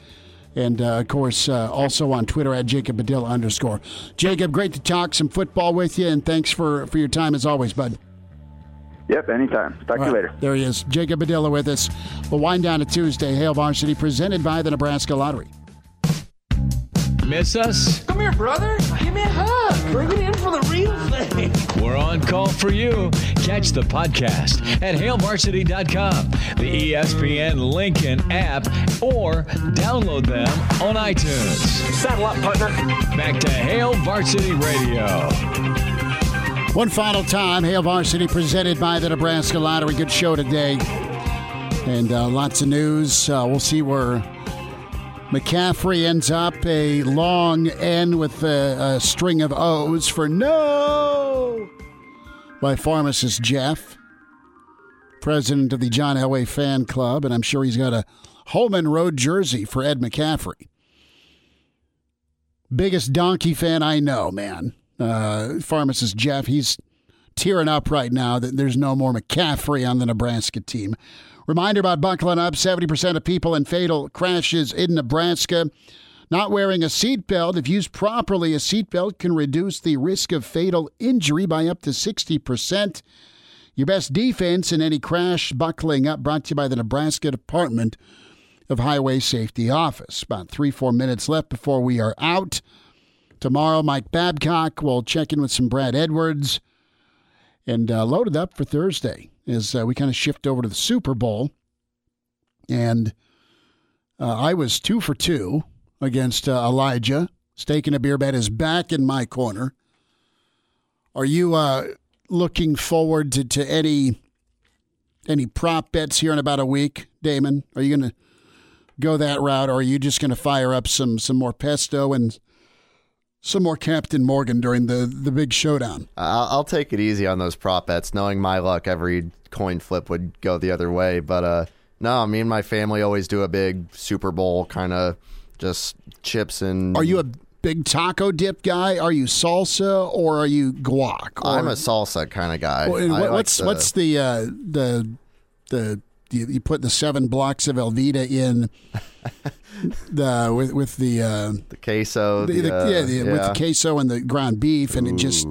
[SPEAKER 1] and uh, of course uh, also on Twitter at Jacob Padilla underscore. Jacob, great to talk some football with you, and thanks for for your time as always, bud.
[SPEAKER 8] Yep, anytime. Talk All to you later.
[SPEAKER 1] There he is, Jacob Padilla with us. We'll wind down to Tuesday. Hail Varsity, presented by the Nebraska Lottery.
[SPEAKER 4] Miss us?
[SPEAKER 9] Come here, brother. Give me a hug. Bring it in for the real thing.
[SPEAKER 4] We're on call for you. Catch the podcast at hailvarsity.com, the ESPN Lincoln app, or download them on iTunes.
[SPEAKER 9] Saddle up, partner.
[SPEAKER 4] Back to Hail Varsity Radio.
[SPEAKER 1] One final time, Hail Varsity presented by the Nebraska Lottery. Good show today. And uh, lots of news. Uh, we'll see where McCaffrey ends up a long N with a, a string of O's for no by pharmacist Jeff, president of the John Elway fan club, and I'm sure he's got a Holman Road jersey for Ed McCaffrey. Biggest donkey fan I know, man. Uh, pharmacist Jeff, he's tearing up right now that there's no more McCaffrey on the Nebraska team. Reminder about buckling up 70% of people in fatal crashes in Nebraska. Not wearing a seatbelt, if used properly, a seatbelt can reduce the risk of fatal injury by up to 60%. Your best defense in any crash, buckling up, brought to you by the Nebraska Department of Highway Safety Office. About three, four minutes left before we are out. Tomorrow, Mike Babcock will check in with some Brad Edwards and uh, loaded up for Thursday as uh, we kind of shift over to the Super Bowl. And uh, I was two for two against uh, Elijah. Steak and a beer bet is back in my corner. Are you uh, looking forward to, to any any prop bets here in about a week, Damon? Are you going to go that route, or are you just going to fire up some some more pesto and some more Captain Morgan during the the big showdown.
[SPEAKER 2] I'll, I'll, take it easy on those prop bets, knowing my luck, every coin flip would go the other way. But uh, no, me and my family always do a big Super Bowl kind of just chips and.
[SPEAKER 1] Are you a big taco dip guy? Are you salsa or are you guac? Or...
[SPEAKER 2] I'm a salsa kind of guy.
[SPEAKER 1] Well, what's like the... what's the uh, the the you, you put the seven blocks of Velveeta in the with with the uh,
[SPEAKER 2] the queso,
[SPEAKER 1] the,
[SPEAKER 2] the,
[SPEAKER 1] uh, yeah, the, yeah, with the queso and the ground beef, and Ooh. it just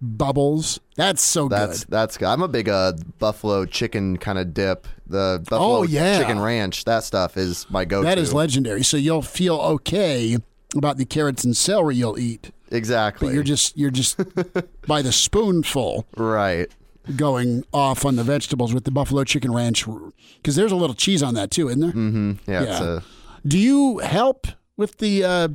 [SPEAKER 1] bubbles. That's so
[SPEAKER 2] that's,
[SPEAKER 1] good.
[SPEAKER 2] That's good. I'm a big uh, buffalo chicken kind of dip. The buffalo
[SPEAKER 1] oh, yeah.
[SPEAKER 2] chicken ranch. That stuff is my go-to.
[SPEAKER 1] That is legendary. So you'll feel okay about the carrots and celery you'll eat.
[SPEAKER 2] Exactly.
[SPEAKER 1] But you're just you're just by the spoonful.
[SPEAKER 2] Right
[SPEAKER 1] going off on the vegetables with the buffalo chicken ranch because there's a little cheese on that too, isn't there?
[SPEAKER 2] Mm-hmm. Yeah. yeah. A...
[SPEAKER 1] Do you help with the uh,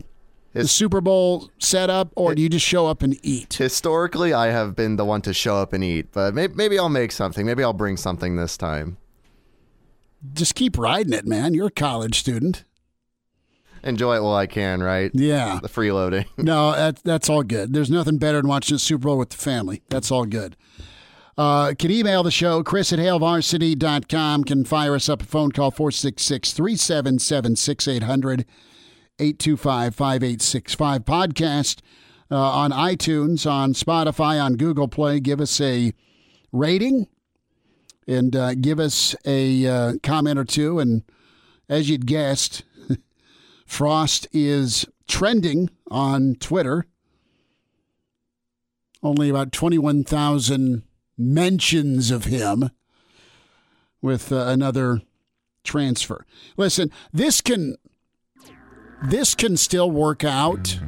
[SPEAKER 1] the Super Bowl setup, or do you just show up and eat?
[SPEAKER 2] Historically, I have been the one to show up and eat, but maybe, maybe I'll make something. Maybe I'll bring something this time.
[SPEAKER 1] Just keep riding it, man. You're a college student.
[SPEAKER 2] Enjoy it while I can, right?
[SPEAKER 1] Yeah.
[SPEAKER 2] The freeloading.
[SPEAKER 1] no, that, that's all good. There's nothing better than watching the Super Bowl with the family. That's all good. Uh, can email the show, chris at hailvarsity.com. Can fire us up a phone call, 466 377 6800 825 5865. Podcast uh, on iTunes, on Spotify, on Google Play. Give us a rating and uh, give us a uh, comment or two. And as you'd guessed, Frost is trending on Twitter. Only about 21,000 mentions of him with uh, another transfer. Listen, this can this can still work out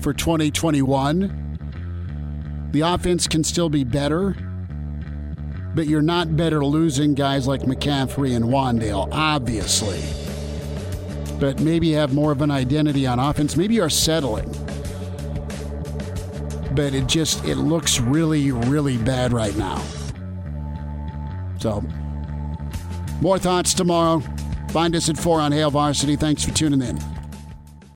[SPEAKER 1] for 2021. The offense can still be better, but you're not better losing guys like McCaffrey and Wan'Dale, obviously. But maybe you have more of an identity on offense. Maybe you're settling. But it just it looks really, really bad right now. So more thoughts tomorrow. Find us at four on Hail Varsity. Thanks for tuning in.